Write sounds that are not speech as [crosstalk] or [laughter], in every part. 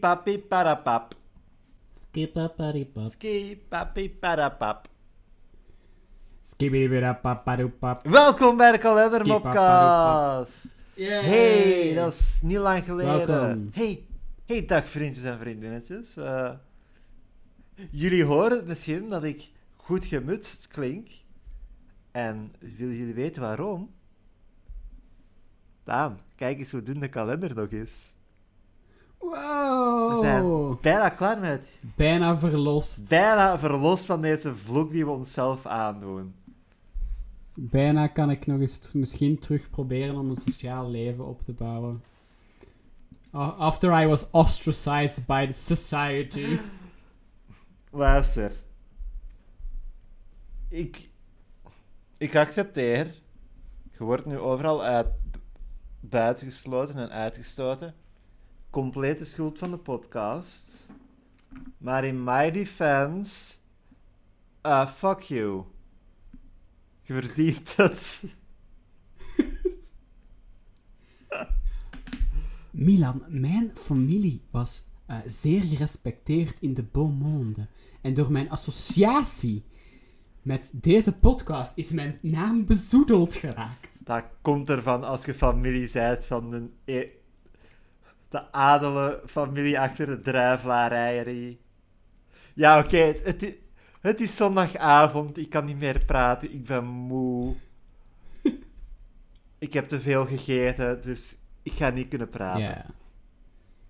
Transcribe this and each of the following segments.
papi parapap. Skipaparipap. Ski papi parapap. Skibidibidapappadoepap. Welkom bij de Kalender Skipapadoepap. Mopcast. Yay! Hey, dat is niet lang geleden. Welkom. Hey, hey, dag vriendjes en vriendinnetjes. Eh, jullie horen het misschien dat ik goed gemutst klink. En willen jullie weten waarom? Daan, kijk eens hoe dun de kalender nog is. We zijn Wow! bijna klaar met Bijna verlost. bijna verlost van deze vloek die we onszelf aandoen. Bijna kan ik nog eens misschien terug proberen om een sociaal leven op te bouwen. After I was ostracized by the society. Luister. Ik, ik accepteer. Je wordt nu overal uit, buitengesloten en uitgestoten. Complete schuld van de podcast. Maar in my defense... uh, fuck you. Je verdient het. [laughs] Milan, mijn familie was eh, zeer gerespecteerd in de beau monde. En door mijn associatie met deze podcast is mijn naam bezoedeld geraakt. Dat komt ervan als je familie bent van de, e- de adele familie achter de druivlaarrijerie. Ja, oké, het, i- het is zondagavond, ik kan niet meer praten, ik ben moe. [laughs] ik heb te veel gegeten, dus ik ga niet kunnen praten. Ja.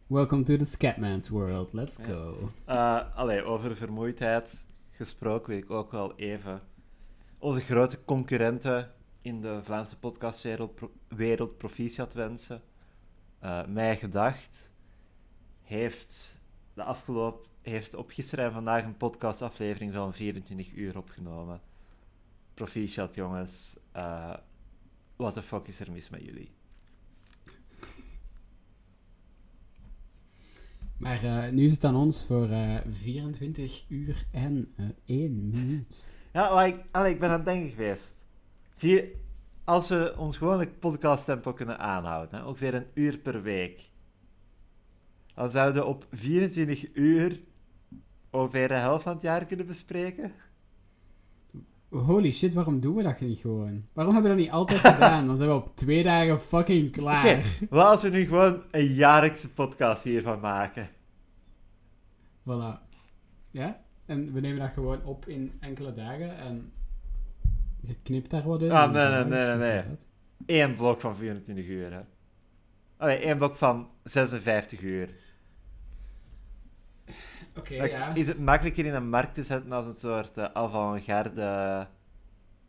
Welcome to the Scatman's world. Let's Ja. go. Eh, allee, over vermoeidheid gesproken wil ik ook wel even onze grote concurrenten in de Vlaamse podcastwereld pro- wereld proficiat wensen. Eh mij gedacht heeft, de afgelopen, heeft op gisteren en vandaag een podcastaflevering van 24 uur opgenomen. Proficiat jongens, Eh wat de fuck is er mis met jullie? Maar eh, nu is het aan ons voor eh 24 uur en eh 1 minuut. Ja, maar ik, allee, ik ben aan het denken geweest. Vier, als we ons gewone podcasttempo kunnen aanhouden, hè, ongeveer een uur per week, dan zouden we op 24 uur ongeveer de helft van het jaar kunnen bespreken. Holy shit, waarom doen we dat niet gewoon? Waarom hebben we dat niet altijd gedaan? Dan zijn we op twee dagen fucking klaar. wat als we nu gewoon een jaarlijkse podcast hiervan maken? Voilà. Ja? En we nemen dat gewoon op in enkele dagen en je knipt daar wat in. Ah, nee, nee, nee, nee. Eén blok van 24 uur, hè. Allee, één blok van 56 uur. Oké, ja. is het makkelijker in een markt te zetten als een soort eh, avant-garde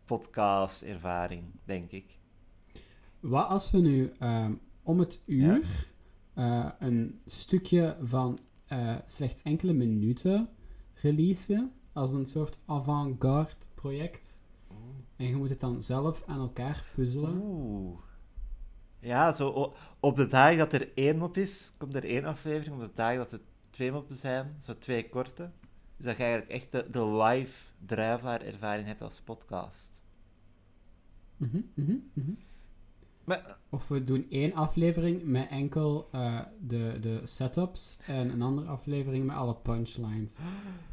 podcast-ervaring, denk ik. Wat als we nu ehm, om het uur eh, een stukje van eh, slechts enkele minuten releasen als een soort avant-garde project? En je moet het dan zelf aan elkaar puzzelen. Oeh. Ja, zo op de dagen dat er één op is, komt er één aflevering. Op de dagen dat er twee moppen zijn, zo twee korte. Dus dat je eigenlijk echt de, de live drijflaar-ervaring hebt als podcast. Mhm, mhm, mhm. Maar, Of we doen één aflevering met enkel eh, de, de setups en een andere aflevering met alle punchlines. [gasps]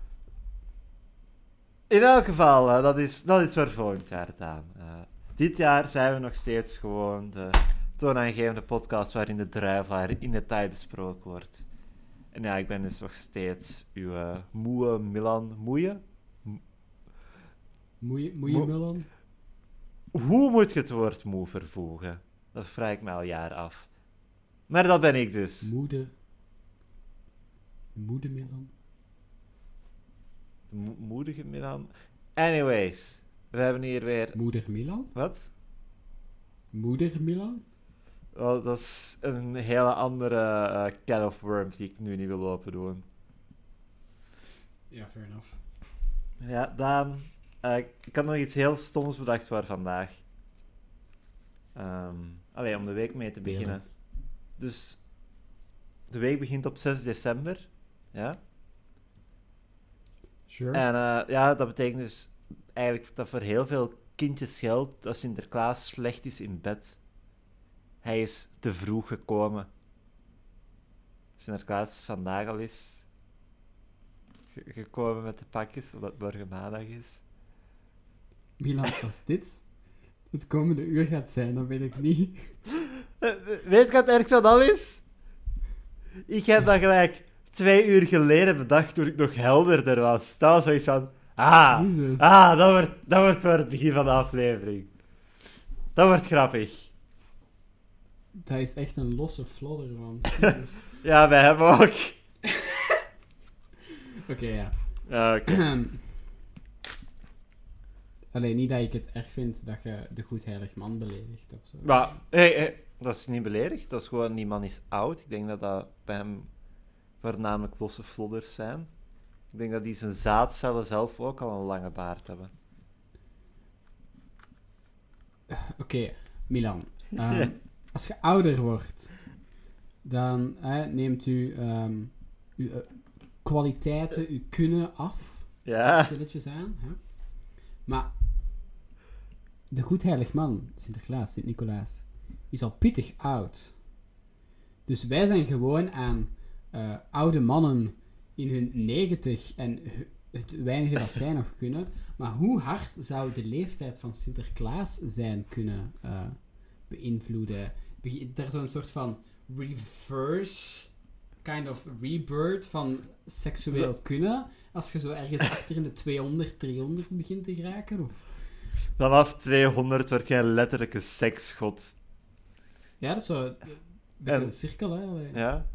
in elk geval, eh, dat, is, dat is voor volgend jaar gedaan. Eh, dit jaar zijn we nog steeds gewoon de toonaangevende podcast waarin de drijflaar in detail besproken wordt. En ja, ik ben dus nog steeds uw eh, moe Milan Moeie. Moeie, moeie Mo- Milan? Hoe moet je het woord moe vervoegen? Dat vraag ik me al jaar af. Maar dat ben ik dus. Moeder. Moede Milan? Mo- moedige Milan. Anyways, we hebben hier weer... Moeder Milan? Wat? Moeder Milan? Oh, dat is een hele andere eh can of worms die ik nu niet wil open doen. Ja, fair enough. Ja, Daan, eh, ik had nog iets heel stoms bedacht voor vandaag. Ehm allee, om de week mee te beginnen. Dus de week begint op 6 december. Ja? Sure. En eh, ja, dat betekent dus eigenlijk dat voor heel veel kindjes geldt dat Sinterklaas slecht is in bed. Hij is te vroeg gekomen. Sinterklaas vandaag al is ge- gekomen met de pakjes, omdat het morgen maandag is. Milan, als dit het komende uur gaat zijn, dan weet ik niet. [laughs] Eh, Weet je wat het ergste van al is? Ik heb dat gelijk twee uur geleden bedacht toen ik nog helderder was. Dat was zoiets van... Ah, Jezus. ah dat, wordt, dat wordt voor het begin van de aflevering. Dat wordt grappig. Dat is echt een losse flodder, man. [laughs] Ja, wij hebben ook. [laughs] Oké, ja. [clears throat] Alleen niet dat ik het erg vind dat je de goedheilig man beledigt of zo. Maar, hey, hey, dat is niet beledigd. Dat is gewoon, die man is oud. Ik denk dat dat bij hem voornamelijk losse flodders zijn. Ik denk dat die zijn zaadcellen zelf ook al een lange baard hebben. Oké, Milan. [laughs] ehm. Als je ouder wordt, dan hè, neemt u ehm, uw eh, kwaliteiten, uw kunnen af. Ja. Stilletjes aan. Hè? Maar de goedheilig man, Sinterklaas, Sint-Nicolaas, is al pittig oud. Dus wij zijn gewoon aan eh, oude mannen in hun negentig en hu- het weinige dat zij nog [laughs] kunnen. Maar hoe hard zou de leeftijd van Sinterklaas zijn kunnen eh, beïnvloeden? Begi- Er zo'n soort van reverse kind of rebirth van seksueel kunnen. Als je zo ergens [laughs] achter in de 200, 300 begint te geraken. Of... Vanaf 200 word jij letterlijk een seksgod. Ja, dat is zo... Een beetje En- een cirkel, hè. Ja.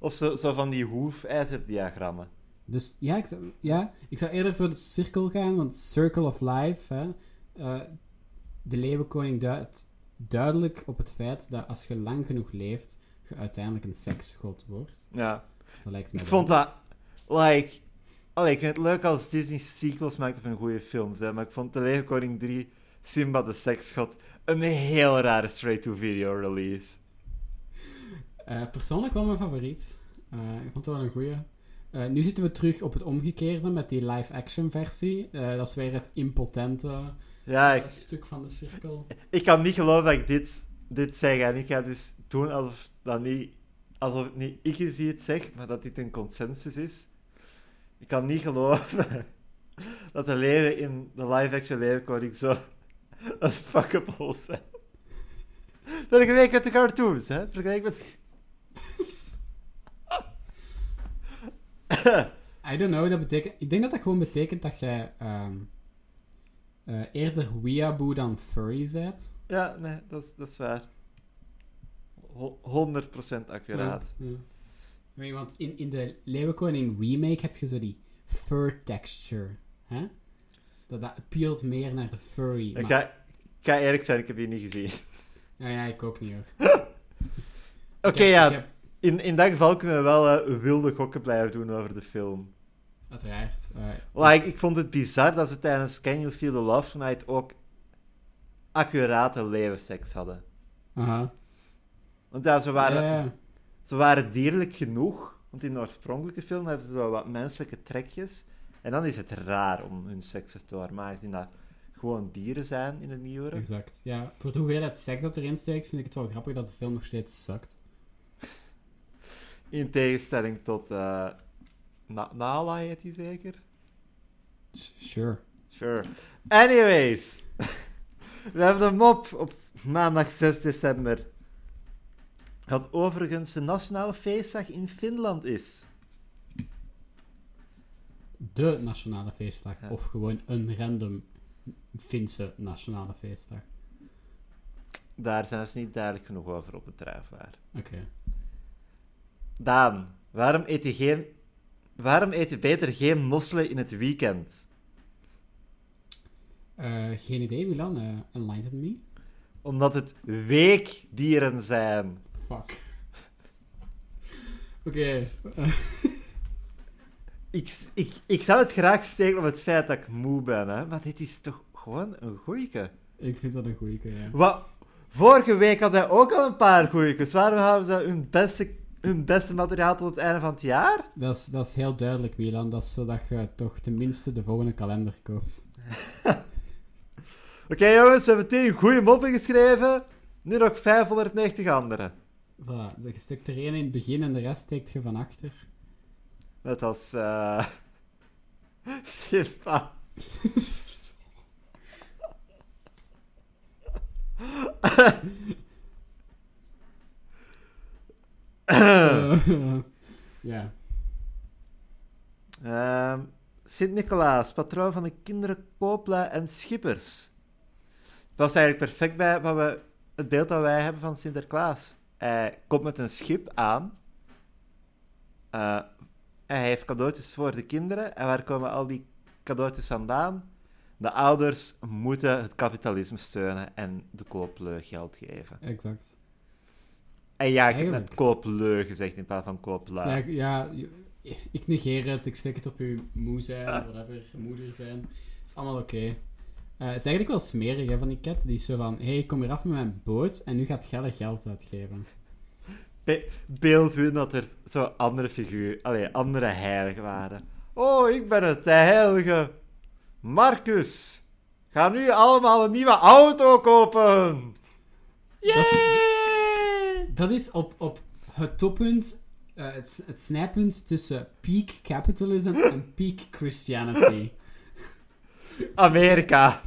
Of zo, zo van die hoefijzerdiagrammen. Dus ja ik, zou, ja, ik zou eerder voor de cirkel gaan, want Circle of Life, hè, eh, de leeuwenkoning duidt duidelijk op het feit dat als je lang genoeg leeft, je uiteindelijk een seksgod wordt. Ja. Dat lijkt mij Ik vond dat... Like... Allee, ik vind het leuk als Disney sequels maakt van goede films, hè, maar ik vond De Leeuwenkoning 3, Simba de Seksgod, een heel rare straight-to-video release. Eh, persoonlijk wel mijn favoriet. Eh, ik vond het wel een goeie. Eh, nu zitten we terug op het omgekeerde met die live-action versie. Dat is weer het impotente Ja, ik, stuk van de cirkel. ik kan niet geloven dat ik dit, dit zeg en ik ga dus doen alsof, dat niet, alsof het niet ik is die het zegt, maar dat dit een consensus is. Ik kan niet geloven [laughs] dat de leeuwen in de live-action Leeuwenkoning zo [laughs] een fuckable zijn. Vergeleken met de cartoons, hè? Vergeleken met... [laughs] I don't know, dat betekent... Ik denk dat dat gewoon betekent dat jij ehm, eh, eerder weeaboo dan furry bent. Ja, nee, dat is, dat is waar. Ho- 100% accuraat. Ja, ja. Weet, want in, in de Leeuwenkoning remake heb je zo die fur texture. Hè? Dat, dat appealt meer naar de furry. Ik maar- ga, ik ga eerlijk zijn, ik heb die niet gezien. Ja, ja, ik ook niet hoor. [laughs] Oké, Ik ja. ik heb- In, in dat geval kunnen we wel eh, wilde gokken blijven doen over de film. Uiteraard. eh, Like, ik vond het bizar dat ze tijdens Can You Feel the Love Tonight ook accurate levensseks hadden. aha. Want ja, ze waren, ze waren dierlijk genoeg. Want in de oorspronkelijke film hebben ze zo wat menselijke trekjes. En dan is het raar om hun seks te tonen. Maar dat gewoon dieren zijn in het nieuwere. Exact. Ja, voor de hoeveelheid seks dat erin steekt, vind ik het wel grappig dat de film nog steeds sukt. In tegenstelling tot eh Na- Nala heet die zeker? Sure. Sure. Anyways. [laughs] We hebben de mop op maandag 6 december. Dat overigens de nationale feestdag in Finland is. De nationale feestdag. Ja. Of gewoon een random Finse nationale feestdag. Daar zijn ze niet duidelijk genoeg over op het drijfwaar. Oké. Daan, waarom eet je, geen, waarom eet je beter geen mosselen in het weekend? Eh, geen idee, Milan. eh enlighten me. Omdat het weekdieren zijn. Fuck. [laughs] Oké. [laughs] Ik, ik, ik zou het graag steken op het feit dat ik moe ben, hè? maar dit is toch gewoon een goeieke. ik vind dat een goeie, ja. Wat? Vorige week hadden wij ook al een paar goeiekes. Waarom hebben ze hun beste, hun beste materiaal tot het einde van het jaar? Dat is, dat is heel duidelijk, Milan. Dat is zodat je toch tenminste de volgende kalender koopt. [laughs] Oké jongens, we hebben 10 goede moppen geschreven. Nu nog 590 andere. Voilà, je steekt er één in het begin en de rest steekt je van achter. Net als... eh [laughs] Simpa. [laughs] Eh, [coughs] ja. Ehm, Sint-Nicolaas, patroon van de kinderen, kooplui en schippers. Dat is eigenlijk perfect bij wat we, het beeld dat wij hebben van Sinterklaas. Hij komt met een schip aan. Eh, hij heeft cadeautjes voor de kinderen. En waar komen al die cadeautjes vandaan? De ouders moeten het kapitalisme steunen en de kooplui geld geven. Exact. En ja, ik heb Eigenlijk. net koopleu gezegd in plaats van kooplui. Ja, ik- ja, ik negeer het, ik steek het op uw moe zijn, whatever, moeder zijn. is allemaal oké. Eh, het is eigenlijk wel smerig hè, van die cat. Die is zo van, hé, hey, ik kom hier af met mijn boot en nu gaat Gelle geld uitgeven. Be- beeld hun dat er zo andere figuur, allee, andere heiligen waren. Oh, ik ben het, de heilige Marcus. Ga nu allemaal een nieuwe auto kopen. Yay! Dat is op, op het toppunt, eh, het, het snijpunt tussen peak capitalism en peak Christianity. [laughs] Amerika.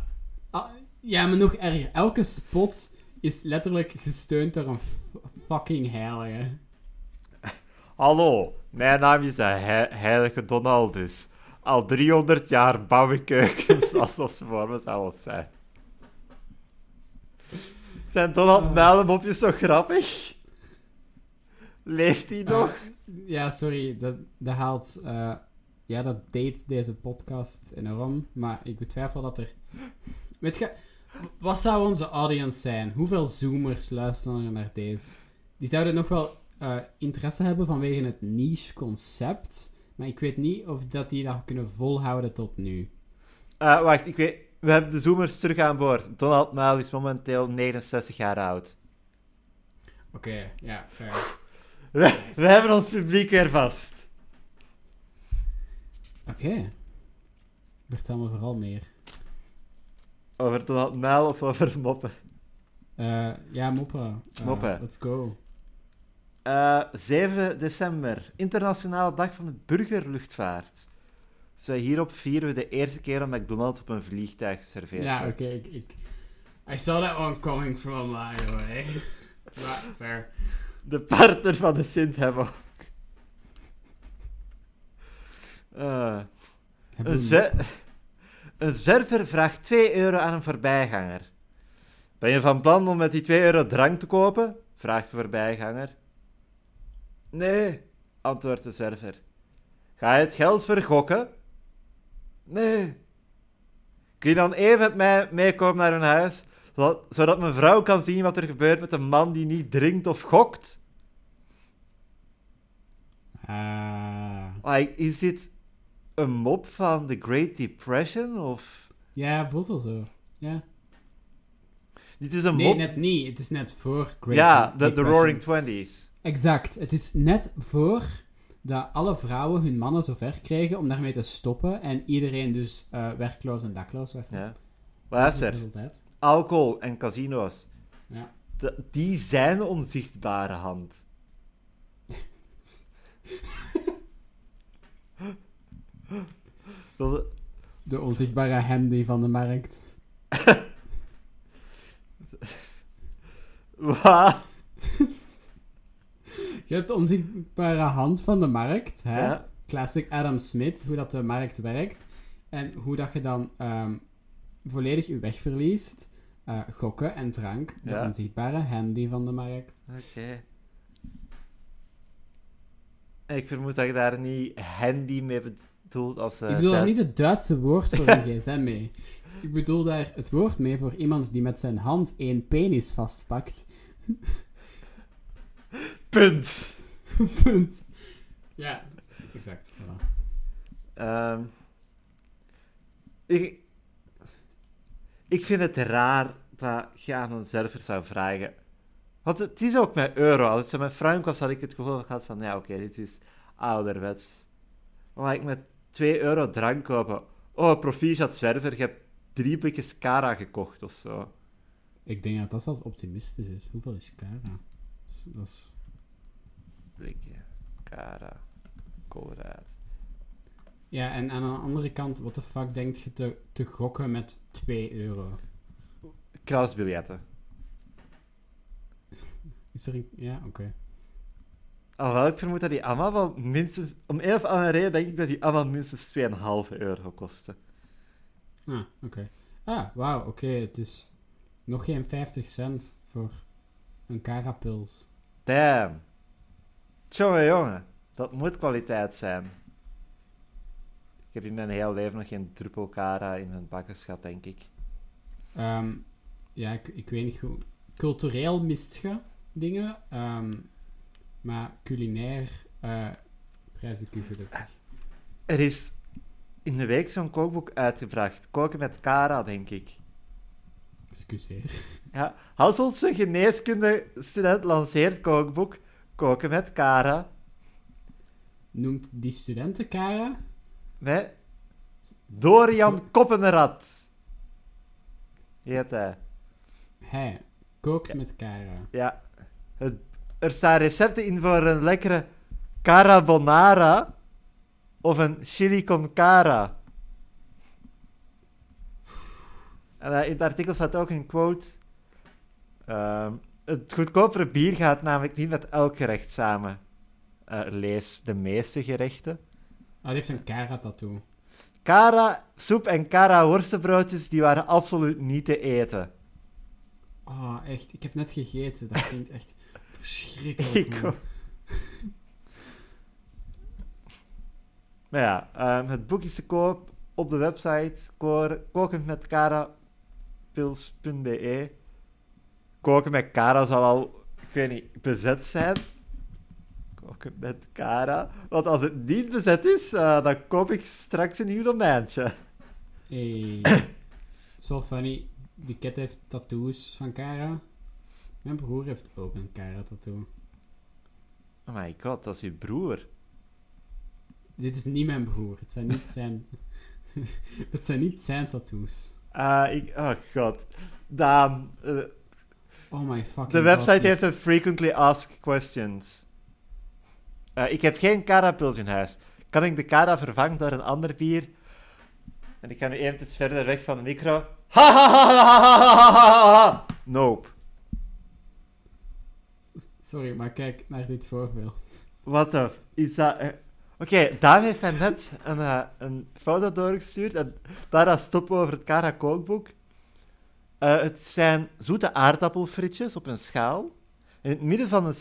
Ah, ja, maar nog erger. Elke spot is letterlijk gesteund door een fucking heilige. Hallo, mijn naam is de he- heilige Donaldus. Al 300 jaar bouw ik keukens [laughs] alsof ze voor mezelf zijn. Zijn Donald Muilenmopjes zo grappig? Leeft hij nog? Ah, ja, sorry, dat, dat haalt... eh, ja, dat deed deze podcast enorm, maar ik betwijfel dat er... Weet je, wat zou onze audience zijn? Hoeveel zoomers luisteren er naar deze? Die zouden nog wel eh, interesse hebben vanwege het niche concept, maar ik weet niet of dat die dat kunnen volhouden tot nu. Eh, wacht, ik weet... We hebben de zoomers terug aan boord. Donald Muil is momenteel 69 jaar oud. Oké, ja, fair. We, we hebben ons publiek weer vast. Oké. Vertel me vooral meer. Over Donald Muil of over moppen? Eh, ja, moppen. Eh, Moppen. Let's go. Eh, 7 december, Internationale Dag van de Burgerluchtvaart. Dus eh, hierop vieren we de eerste keer dat McDonald's op een vliegtuig geserveerd Ja, wordt. oké. ik, ik... I saw that one coming from a mile away. [laughs] Maar, fair. De partner van de Sint hebben ook. Eh, een, zwe- een zwerver vraagt 2 euro aan een voorbijganger. Ben je van plan om met die 2 euro drank te kopen? vraagt de voorbijganger. Nee, antwoordt de zwerver. Ga je het geld vergokken? Nee. Kun je dan even met mij meekomen naar hun huis, zodat, zodat mijn vrouw kan zien wat er gebeurt met een man die niet drinkt of gokt? Ah. Like, is dit een mop van The Great Depression? Of... Ja, voelt wel zo. Ja. Dit is een Nee, mop... net niet. Het is net voor Great ja, De- de, de Depression. Roaring Twenties. Exact. Het is net voor dat alle vrouwen hun mannen zo ver kregen om daarmee te stoppen en iedereen dus eh, werkloos en dakloos werd. Ja. Dat is het resultaat. Alcohol en casino's, Ja. die zijn onzichtbare hand. Dat- [laughs] De onzichtbare handy van de markt. [laughs] Wat? Je hebt de onzichtbare hand van de markt. Hè? Ja. Classic Adam Smith, hoe dat de markt werkt. En hoe dat je dan ehm, volledig je weg verliest. Eh, gokken en drank. De Ja. onzichtbare handy van de markt. Oké. Ik vermoed dat je daar niet handy mee bedoelt als... eh, ik bedoel daar niet het Duitse woord voor een gsm mee. [laughs] Ik bedoel daar het woord mee voor iemand die met zijn hand één penis vastpakt. [laughs] Punt. [laughs] Punt. Ja, exact. Voilà. Ehm, ik, ik vind het raar dat je aan een zwerver zou vragen. Want het is ook met euro. Als het met frank was, had ik het gevoel gehad van... Ja, oké, dit is ouderwets. Maar ik met 2 euro drank kopen... Oh, proficiat zwerver, je hebt drie blikjes Cara gekocht of zo. Ik denk dat dat zelfs optimistisch is. Hoeveel is Cara? Dat is- blikje. Cara. Colruyt. Ja, en aan de andere kant, wat de fuck denkt je te, te gokken met 2 euro? Kruisbiljetten. [laughs] Is er een... Ja, oké. Alhoewel, ik vermoed dat die allemaal wel minstens... Om een of andere reden denk ik dat die allemaal minstens 2,5 euro kosten. Ah, oké. Ah, wauw, oké. Het is nog geen 50 cent voor een carapils. Damn. Tjonge jongen, dat moet kwaliteit zijn. Ik heb in mijn heel leven nog geen druppel cara in mijn gehad, denk ik. Ehm, ja, ik, ik weet niet goed. Cultureel mist je dingen, ehm, maar culinair uh, prijs ik u gelukkig. Er is in de week zo'n kookboek uitgebracht. Koken met cara, denk ik. Excuseer. [laughs] Ja, Hasselse geneeskunde-student lanceert kookboek Koken met cara. Noemt die studenten cara? Nee. Dorian Koppenrad. Heet hij. Hij kookt met cara. Ja. Het, er staan recepten in voor een lekkere carbonara of een chili con cara. En uh, in het artikel staat ook een quote. Ehm, het goedkopere bier gaat namelijk niet met elk gerecht samen. Uh, lees de meeste gerechten. Die heeft een cara-tattoo. Cara, soep en cara worstenbroodjes, die waren absoluut niet te eten. Oh, echt. Ik heb net gegeten. Dat klinkt echt [laughs] verschrikkelijk, Ik man. Maar ja, ehm, het boek is te koop op de website ko- kokendmetcarapils.be. Koken met cara zal al, ik weet niet, bezet zijn. Koken met cara. Want als het niet bezet is, eh, dan koop ik straks een nieuw domeintje. Hey. [coughs] Het is wel funny. Die ket heeft tattoos van Cara. Mijn broer heeft ook een Cara-tattoo. Oh my god, dat is je broer. Dit is niet mijn broer. Het zijn niet zijn... [laughs] het zijn niet zijn tattoos. Ah, ik, oh god. Daan, eh, Oh my fucking De website heeft een frequently asked questions. Eh, ik heb geen Cara-pils in huis. Kan ik de Cara vervangen door een ander bier? En ik ga nu eventjes verder weg van de micro. Ha ha ha ha ha ha ha ha! Nope. Sorry, maar kijk naar dit voorbeeld. What the... Is dat... eh, Oké, Daan heeft mij net een, een foto doorgestuurd. En daar stoppen over het Cara kookboek. Eh, het zijn zoete aardappelfrietjes op een schaal. In het midden van een...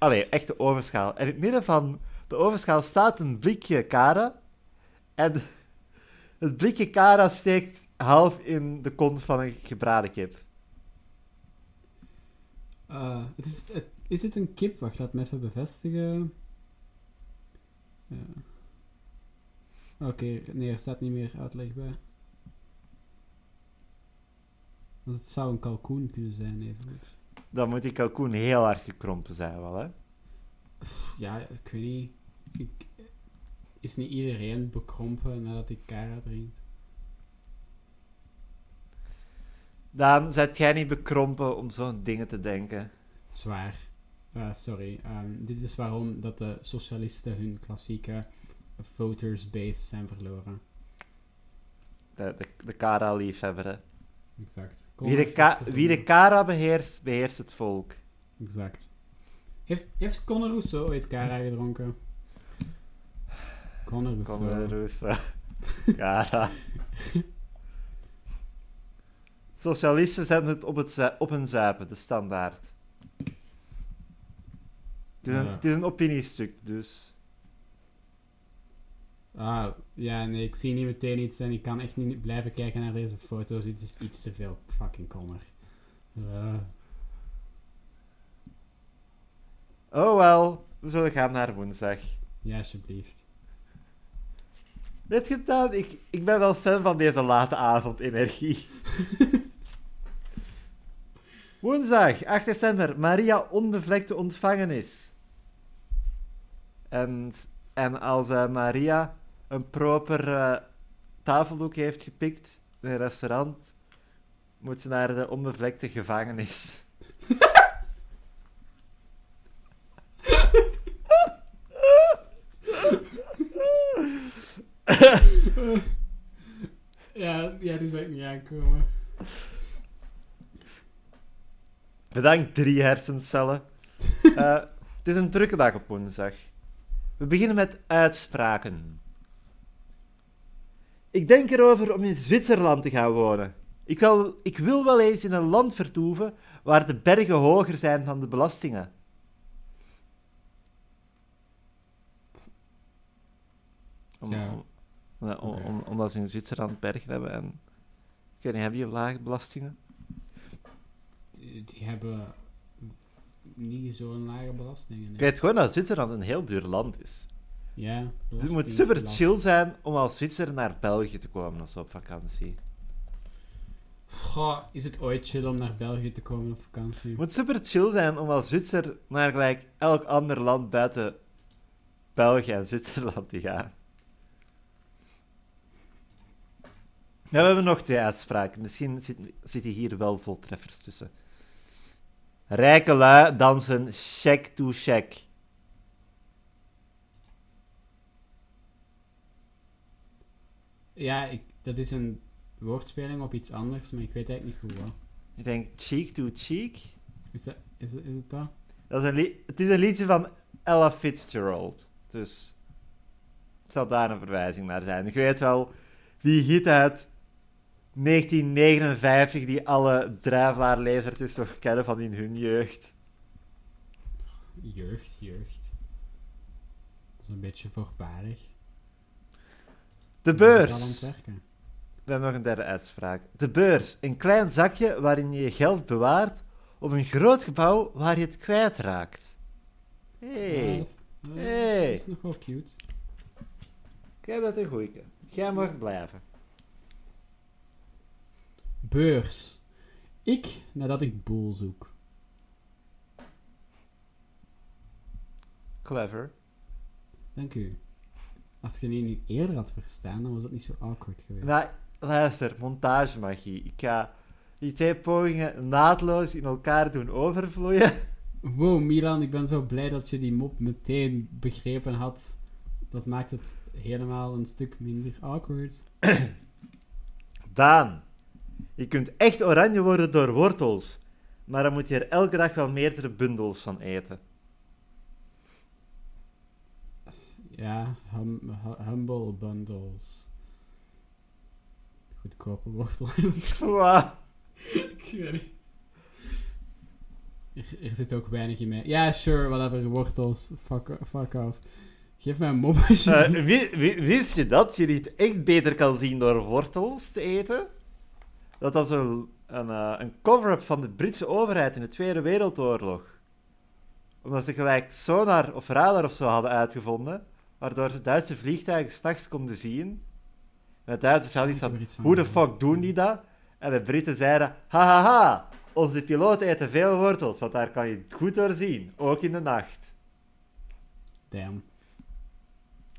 Allee, echte ovenschaal. En in het midden van de ovenschaal staat een blikje Cara. En [laughs] het blikje Cara steekt half in de kont van een gebraden kip. Eh, het is, het, is het een kip? Wacht, laat me even bevestigen. Ja. Oké, nee, er staat niet meer uitleg bij. Want het zou een kalkoen kunnen zijn, evengoed. Dan moet die kalkoen heel hard gekrompen zijn wel, hè? Ja, ik weet niet. Ik, is niet iedereen bekrompen nadat hij Cara drinkt? Daan, zet jij niet bekrompen om zo'n dingen te denken? Zwaar. Eh, sorry. Ehm, dit is waarom dat de socialisten hun klassieke voters base zijn verloren. De, de, de Cara-liefhebber, hè? Exact. Wie de, wie de Cara beheerst, beheerst het volk. Exact. Heeft, heeft Conor Rousseau ooit Cara gedronken? Conor Rousseau. maar, Roes. Cara. Socialisten zetten het op, het op hun zuipen, de standaard. Het is, een, Ja. het is een opiniestuk, dus... Ah, ja, nee, ik zie niet meteen iets en ik kan echt niet blijven kijken naar deze foto's. Het is iets te veel fucking Conor. Eh, Oh wel, we zullen gaan naar woensdag. ja, alsjeblieft. Je dat? Ik, ik ben wel fan van deze late avond energie. [laughs] Woensdag, 8 december, Maria onbevlekte ontvangenis. En, en als eh, Maria een proper eh, uh, tafeldoek heeft gepikt in een restaurant, moet ze naar de onbevlekte gevangenis. ja, ja, die zou ik niet aankomen. Bedankt, drie hersencellen. Eh, het is een drukke dag op woensdag. We beginnen met uitspraken. Ik denk erover om in Zwitserland te gaan wonen. Ik wil, ik wil wel eens in een land vertoeven waar de bergen hoger zijn dan de belastingen. Om, Ja. om- om- omdat ze in Zwitserland bergen hebben en... Ik weet niet, hebben die lage belastingen? Die, die hebben niet zo'n lage belastingen. nee. Ik weet gewoon dat Zwitserland een heel duur land is. Ja, Dus het moet super last. chill zijn om als Zwitser naar België te komen zo op vakantie. Goh, is het ooit chill om naar België te komen op vakantie? Het moet super chill zijn om als Zwitser naar gelijk elk ander land buiten België en Zwitserland te gaan. Ja, we hebben nog twee uitspraken. Misschien zit- zitten hier wel vol treffers tussen. Rijke lui dansen check to check. Ja, ik, dat is een woordspeling op iets anders, maar ik weet eigenlijk niet goed wat. Ik denk cheek to cheek. Is, dat, is, het- is het dat? Dat is een het is een liedje van Ella Fitzgerald. Dus het zal daar een verwijzing naar zijn. Ik weet wel, die hit uit 1959 die alle drijflaarlezers dus toch kennen van in hun jeugd. Jeugd, jeugd. Dat is een beetje voorbarig. De beurs. We hebben nog een derde uitspraak. De beurs. Een klein zakje waarin je je geld bewaart. Of een groot gebouw waar je het kwijtraakt. Ja, Hey, dat, eh, Hey. dat is nog wel cute. kijk dat een goeie. Jij mag blijven. Beurs. Ik nadat ik boel zoek. Clever. Dank u. Als je die nu eerder had verstaan, dan was het niet zo awkward geweest. Nou, luister, montagemagie. Ik ga die twee pogingen naadloos in elkaar doen overvloeien. Wow, Milan, ik ben zo blij dat je die mop meteen begrepen had. Dat maakt het helemaal een stuk minder awkward. [clears throat] Daan, je kunt echt oranje worden door wortels. Maar dan moet je er elke dag wel meerdere bundels van eten. Ja, hum- hu- humble bundles. Goedkope wortel. [laughs] [laughs] Wow. ik weet niet. Er, er zit ook weinig in mij. Ja, sure, whatever, wortels. Fuck, fuck off. Geef mij een mop als je... Eh, wi- wi- wist je dat je het echt beter kan zien door wortels te eten? Dat was een, een, eh, een cover-up van de Britse overheid in de Tweede Wereldoorlog. Omdat ze gelijk sonar of radar of zo hadden uitgevonden, waardoor ze Duitse vliegtuigen s'nachts konden zien. En de Duitsers hadden iets Ik van, iets van hoe de fuck doen die dat? En de Britten zeiden, hahaha, onze piloten eten veel wortels, want daar kan je het goed door zien, ook in de nacht. Damn.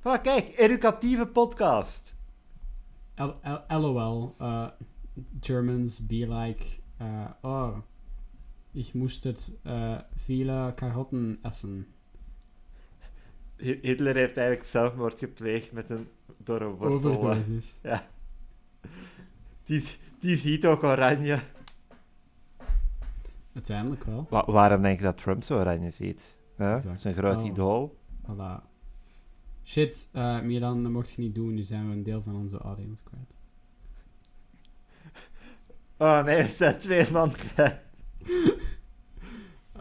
Ah, kijk, educatieve podcast. LOL. uh, Germans be like, uh, oh, ich moest het uh, viele Karotten essen. Hi- Hitler heeft eigenlijk zelfmoord gepleegd met een, door een wortel. Overdosis. [laughs] Die, die ziet ook oranje. Uiteindelijk wel. waarom denk je dat Trump zo oranje ziet? Huh? Zijn groot Oh. idool. Voilà. Shit, uh, Milan, dat mocht je niet doen. Nu zijn we een deel van onze audience kwijt. Oh nee, we zijn twee man kwijt. [laughs]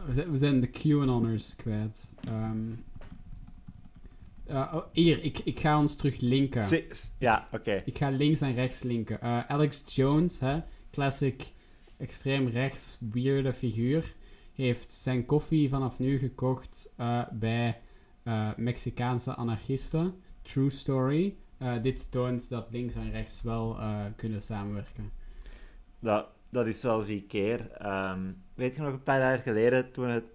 We zijn, we zijn de QAnoners kwijt. Ehm uh, oh, hier, ik, ik ga ons terug linken. Ja, oké. Ik ga links en rechts linken. Eh, Alex Jones, hè, classic extreem rechts weirde figuur, heeft zijn koffie vanaf nu gekocht eh, bij eh, Mexicaanse anarchisten. True story. Eh, dit toont dat links en rechts wel eh, kunnen samenwerken. Dat, dat is zoals die keer. ehm, weet je nog, een paar jaar geleden, toen het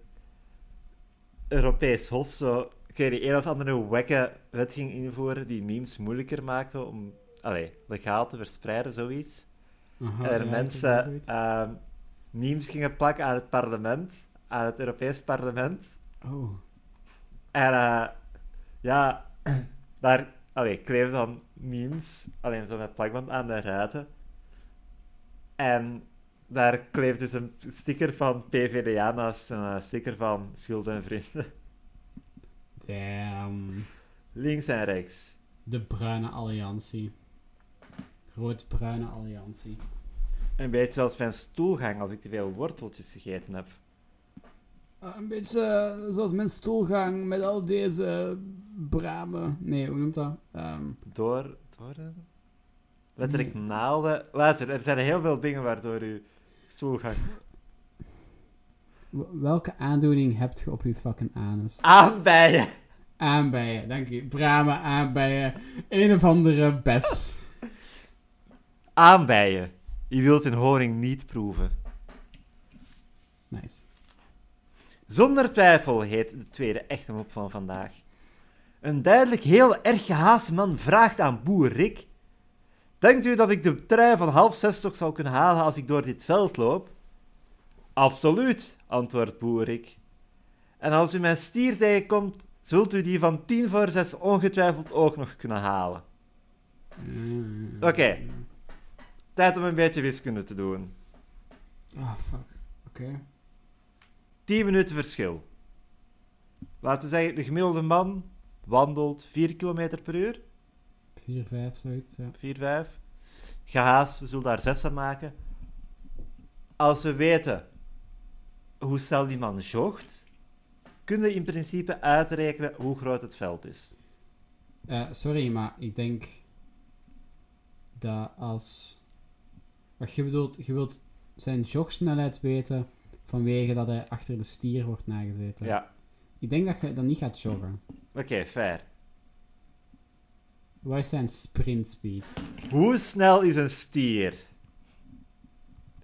Europees Hof zo, ik weet niet, een of andere wekke wet ging invoeren die memes moeilijker maakte om, allee, legaal te verspreiden, zoiets. Aha, en er ja, mensen ehm, memes gingen plakken aan het parlement, aan het Europees parlement. oh. En eh, ja, [clears throat] daar allee, kleven dan memes, alleen zo met plakband aan de ruiten, En daar kleeft dus een sticker van PVDA naast een sticker van Schuld en Vrienden. Damn. Links en rechts. De bruine alliantie. Rood-bruine alliantie. Een beetje zoals mijn stoelgang als ik te veel worteltjes gegeten heb. Ah, een beetje eh, zoals mijn stoelgang met al deze bramen. Nee, hoe noemt dat? Ehm, Door, Letterlijk naalden. Luister, er zijn heel veel dingen waardoor uw stoelgang... welke aandoening heb je op je fucking anus? Aanbijen! Aanbijen, dank u. Bramen, aanbijen. Een of andere bes. Aanbijen. Je wilt een honing niet proeven. Nice. Zonder twijfel heet de tweede echte mop van vandaag. Een duidelijk heel erg gehaaste man vraagt aan boer Rick... Denkt u dat ik de trein van half zes toch zal kunnen halen als ik door dit veld loop? Absoluut, antwoordt boer Rick. En als u mijn stier tegenkomt, zult u die van tien voor zes ongetwijfeld ook nog kunnen halen. Mm. Oké. Tijd om een beetje wiskunde te doen. Oh, fuck. Oké. 10 minuten verschil. Laten we zeggen, de gemiddelde man wandelt 4 km per uur. 4, 5, zoiets, ja. 4, 5. Gehaast, we zullen daar 6 van maken. Als we weten hoe snel die man jogt, kunnen in principe uitrekenen hoe groot het veld is. Eh, sorry, maar ik denk dat als... Wat je bedoelt, je wilt zijn jogsnelheid weten vanwege dat hij achter de stier wordt nagezeten. Ja, Ik denk dat je dan niet gaat joggen. oké, fair. Wat is zijn sprint speed? Hoe snel is een stier?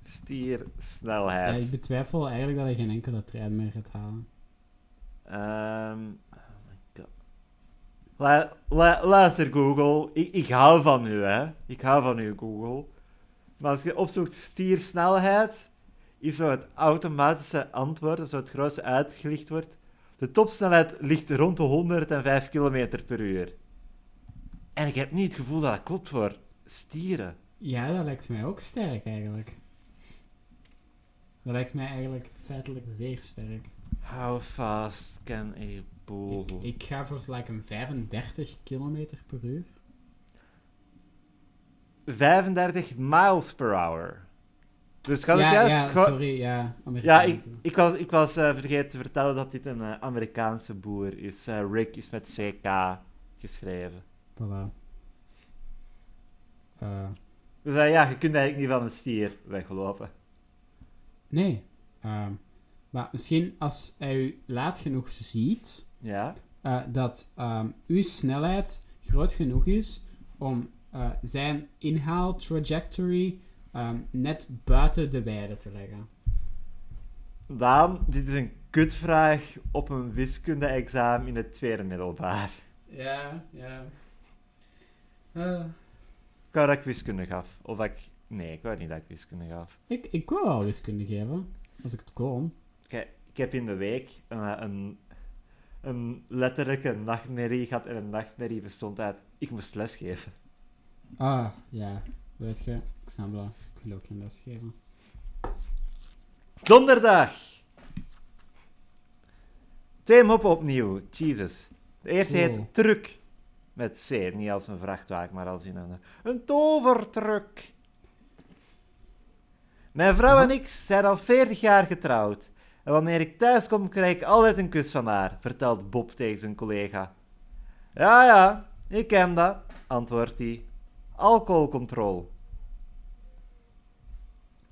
Ja, Stiersnelheid. ik betwijfel eigenlijk dat hij geen enkele trein meer gaat halen. Ehm, oh my god. La- la- luister, Google. Ik, ik hou van u, hè. Ik hou van u, Google. Maar als je opzoekt stiersnelheid, is zo het automatische antwoord, zo het grootste uitgelicht wordt. De topsnelheid ligt rond de 105 km per uur. En ik heb niet het gevoel dat dat klopt voor stieren. Ja, dat lijkt mij ook sterk eigenlijk. Dat lijkt mij eigenlijk feitelijk zeer sterk. How fast can a Ik, bull? ik ga voor like een 35 km per uur. 35 miles per hour. Dus gaat het ja, juist? ja, sorry, ja. Ja, ik, ik was, ik was eh, vergeten te vertellen dat dit een eh, Amerikaanse boer is. Eh, Rick is met CK geschreven. Voilà. Dus ja, je kunt eigenlijk niet van een stier weglopen. Nee. Ehm, maar misschien als hij u laat genoeg ziet, Ja? eh, dat ehm, uw snelheid groot genoeg is om eh, zijn inhaal trajectory ehm, net buiten de weide te leggen. Daan, dit is een kutvraag op een wiskunde-examen in het tweede middelbaar. Ja, ja. Eh, Ik wou dat ik wiskunde gaf. Of dat ik... Nee, ik wou niet dat ik wiskunde gaf. ik, ik wou wel wiskunde geven, als ik het kon. Kijk, ik heb in de week een, een, een letterlijke nachtmerrie gehad. En een nachtmerrie bestond uit... Ik moest lesgeven. Ah, ja. Weet je, ik snap dat. Ik wil ook geen les geven. Donderdag. Twee moppen opnieuw. Jesus. De eerste heet Truck. Met C. Niet als een vrachtwagen, maar als in een... Een tovertruck. Mijn vrouw en ik zijn al 40 jaar getrouwd. En wanneer ik thuis kom, krijg ik altijd een kus van haar, vertelt Bob tegen zijn collega. Ja, ja, ik ken dat, antwoordt hij. Alcoholcontrole.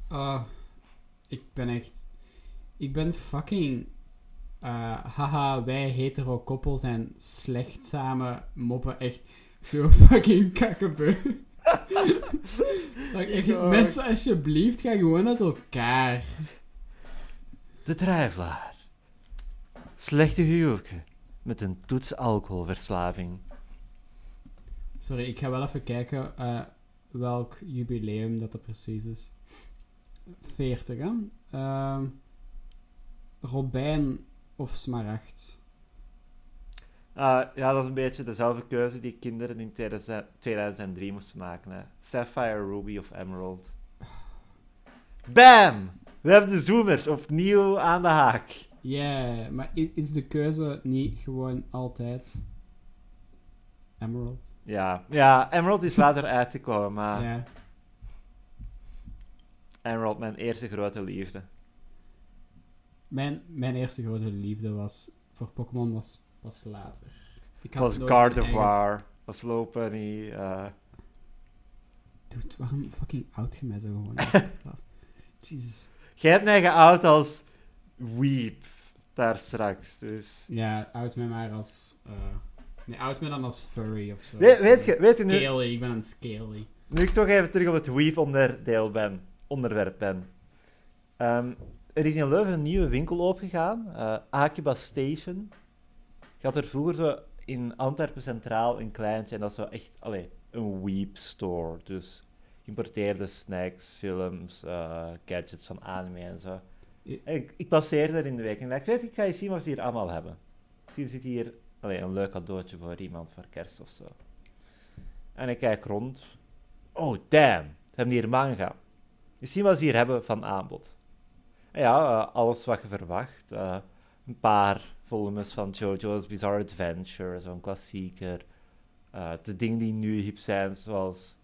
Ah, ik ben echt... Ik ben fucking... eh, haha, wij hetero koppel zijn slecht samen moppen. Echt zo [laughs] fucking kakkebeu. [laughs] echt, mensen, alsjeblieft, ga gewoon uit elkaar. De drijflaar. Slechte huwelijken met een toets alcoholverslaving. Sorry, ik ga wel even kijken eh, welk jubileum dat er precies is. 40, hè? Ehm, Robijn of Smaragd? Ah, ja, dat is een beetje dezelfde keuze die kinderen in 2000 2003 moesten maken. Hè. Sapphire, Ruby of Emerald. Bam! We hebben de zoomers opnieuw aan de haak. Ja, maar i- is de keuze niet gewoon altijd Emerald? Ja, ja Emerald is later uitgekomen, maar. Emerald, mijn eerste grote liefde. Mijn, mijn eerste grote liefde was voor Pokémon was pas later. Ik was mijn eigen- Gardevoir, was Lopunny, eh Dude, waarom fucking oud je mij zo gewoon? [laughs] Jesus. Jij hebt mij geout als weep, daar straks, dus... Ja, oud mij maar als... eh, nee, oud mij dan als furry of zo. We- weet je- weet je nu- Scaly, ik ben een scaly. Nu ik toch even terug op het weep-onderdeel ben, onderwerp ben. Ehm, er is in Leuven een nieuwe winkel opgegaan, eh Akiba Station. Je had er vroeger zo in Antwerpen Centraal een kleintje en dat is zo echt allee, een weep store. Dus geïmporteerde snacks, films, eh, gadgets van anime en zo. En ik, ik passeerde er in de week en ik weet ik ga eens zien wat ze hier allemaal hebben. Misschien zit hier allee, een leuk cadeautje voor iemand voor kerst of zo. En ik kijk rond. Oh, damn. Ze hebben hier manga. Zien wat ze hier hebben van aanbod. En ja, eh, alles wat je verwacht. Eh, een paar volumes van JoJo's Bizarre Adventure, zo'n klassieker. Eh, de dingen die nu hip zijn, zoals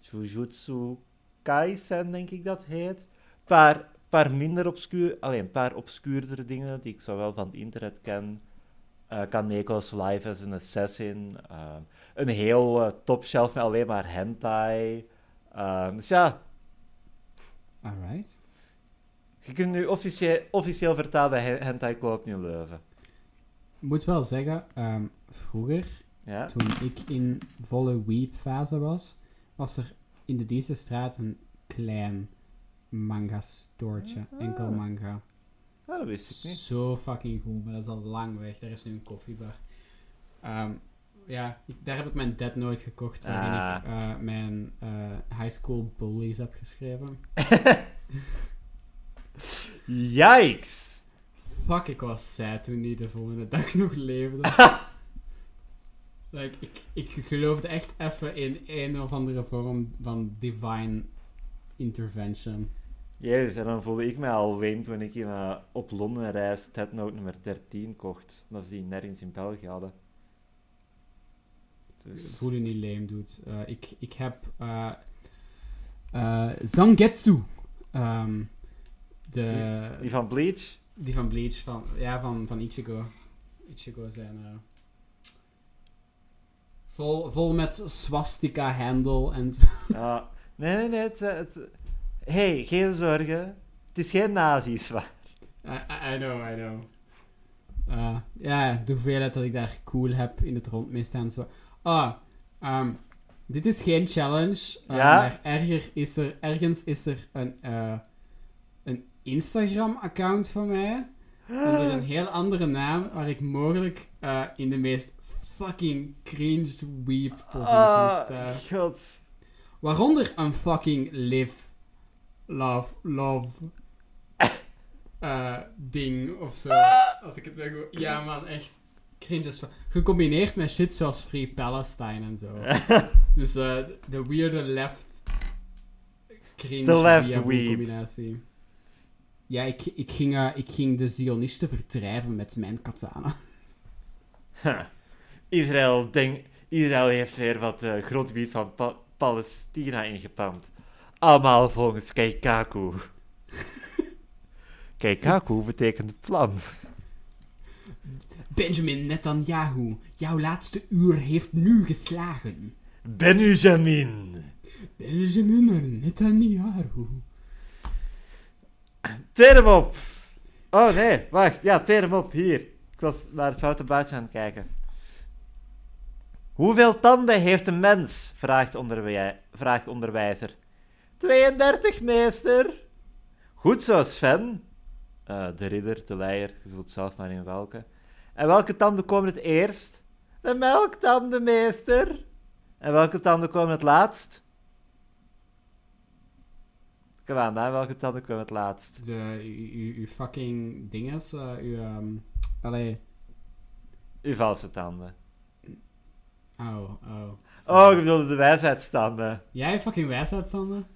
Jujutsu Kaisen, denk ik dat heet. Een paar, paar minder obscuur, alleen een paar obscuurdere dingen die ik zowel van het internet ken. Eh Kaneko's Life as an Assassin. eh, een heel topshelf met alleen maar hentai. Dus ja, Alright. je kunt nu officieel, officieel vertalen he- hentai koop nu Leuven. Ik moet wel zeggen, ehm, vroeger, Ja? toen ik in volle weep-fase was, was er in de Diese straat een klein manga-stoortje. Ah. Enkel manga. Ah, dat wist ik niet. Zo fucking goed, maar dat is al lang weg. Daar is nu een koffiebar. Ehm, ja, ik- daar heb ik mijn Dead Note gekocht, waarin Ah. ik eh, mijn eh, high school bullies heb geschreven. [laughs] Yikes! Fuck, ik was sad toen die de volgende dag [laughs] nog leefde. [laughs] like, ik, ik geloofde echt even in een of andere vorm van divine intervention. Jezus, en dan voelde ik mij al weem toen ik in, op Londen reis Dead Note nummer 13 kocht. Omdat ze die nergens in België hadden. Dus... Voel je niet lame, dude. Eh, ik, ik heb eh, Zangetsu. Ehm, de, Die van Bleach? Die van Bleach, van, ja, van, van Ichigo. Ichigo zijn... eh, vol, vol met swastika-handle en zo. [laughs] Ja. Nee, nee, nee. Het, eh, het... hey, geen zorgen. Het is geen nazi's, waar. I, know, I know. Eh, ja, de hoeveelheid dat ik daar cool heb in het rondmisten en zo. Ah, ehm, dit is geen challenge. Ja? Maar erger is er, ergens is er een, een Instagram-account van mij. Onder een heel andere naam, waar ik mogelijk eh, in de meest fucking cringed weep positie Ah, sta. god. Waaronder een fucking live, love, love [laughs] eh, ding of zo. Als ik het weg wil. Ja, man, echt cringe as fuck. Gecombineerd met shit zoals Free Palestine en zo. [laughs] dus eh, de weirde left cringe De left weep. combinatie. Ja, ik, ik, ging, eh, ik ging de Zionisten verdrijven met mijn katana. Israël, denk, Israël heeft weer wat eh groot gebied van Pa- Palestina ingepampt. Allemaal volgens Keikaku. [laughs] Keikaku betekent plan. Benjamin Netanyahu, jouw laatste uur heeft nu geslagen. Benjamin. Benjamin Netanyahu. [clears throat] Teer op. Oh nee, wacht. Ja, teer op. Hier. Ik was naar het foute buitje aan het kijken. Hoeveel tanden heeft een mens? Vraagt, onderwij vraagt onderwijzer. 32, meester. Goed zo, Sven. Eh, de ridder, de leier, je voelt zelf maar in welke. En welke tanden komen het eerst? De melktanden, meester. En welke tanden komen het laatst? Kom aan, welke tanden komen het laatst? De, uw fucking dinges, eh uw, ehm allee, Uw valse tanden. oh, oh. Oh, ik bedoelde de wijsheidstanden. Jij fucking wijsheidstanden?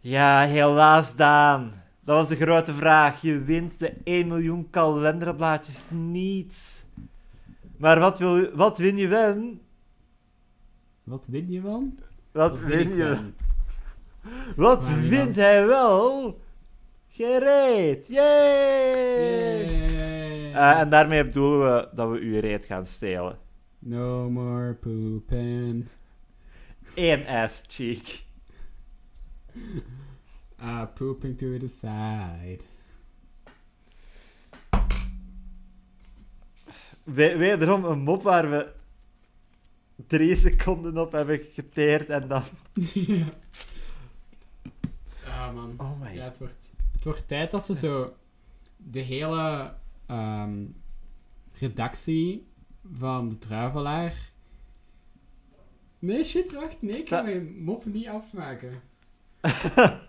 Ja, helaas, Daan. Dat was de grote vraag. Je wint de 1 miljoen kalenderblaadjes niet. Maar wat, wil, wat win je wel? Wat win je van? Wat, win je? Wat [laughs] wint hij wel? Gereed! Yay! Yay. Eh, en daarmee bedoelen we dat we uw reet gaan stelen. No more pooping. Eén ass cheek. Uh, [laughs] pooping to the side. We- wederom een mop waar we drie seconden op hebben geteerd en dan... ja. Ah, man. Oh my Ja, het wordt, het wordt tijd dat ze zo de hele ehm, redactie van de Druivelaar... Nee, shit, wacht. Nee, ik ga Dat- mijn mop niet afmaken. [laughs]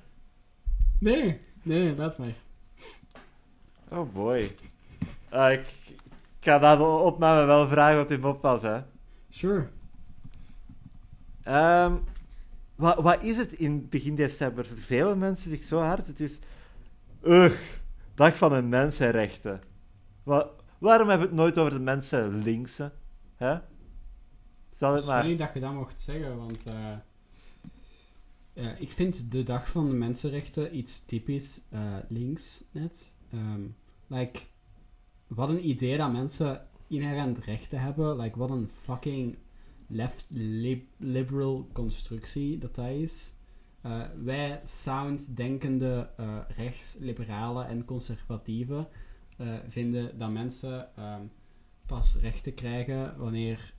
Nee, nee, laat maar. Oh boy. Ah, ik, ik ga na de opname wel vragen wat die mop was, hè. Sure. Ehm, wat, wat is het in begin december? Vervelen mensen zich zo hard? Het is... Ugh, dag van de mensenrechten. Wa- waarom hebben we het nooit over de mensen linkse? Hè? Zal Het maar... funny dat je dat mocht zeggen, want eh, eh, ik vind de dag van de mensenrechten iets typisch eh, links net. Ehm, like, wat een idee dat mensen inherent rechten hebben. Like, wat een fucking left lib- liberal constructie dat dat is. Eh, wij sound denkende eh rechtsliberalen en conservatieven eh, vinden dat mensen ehm, pas rechten krijgen wanneer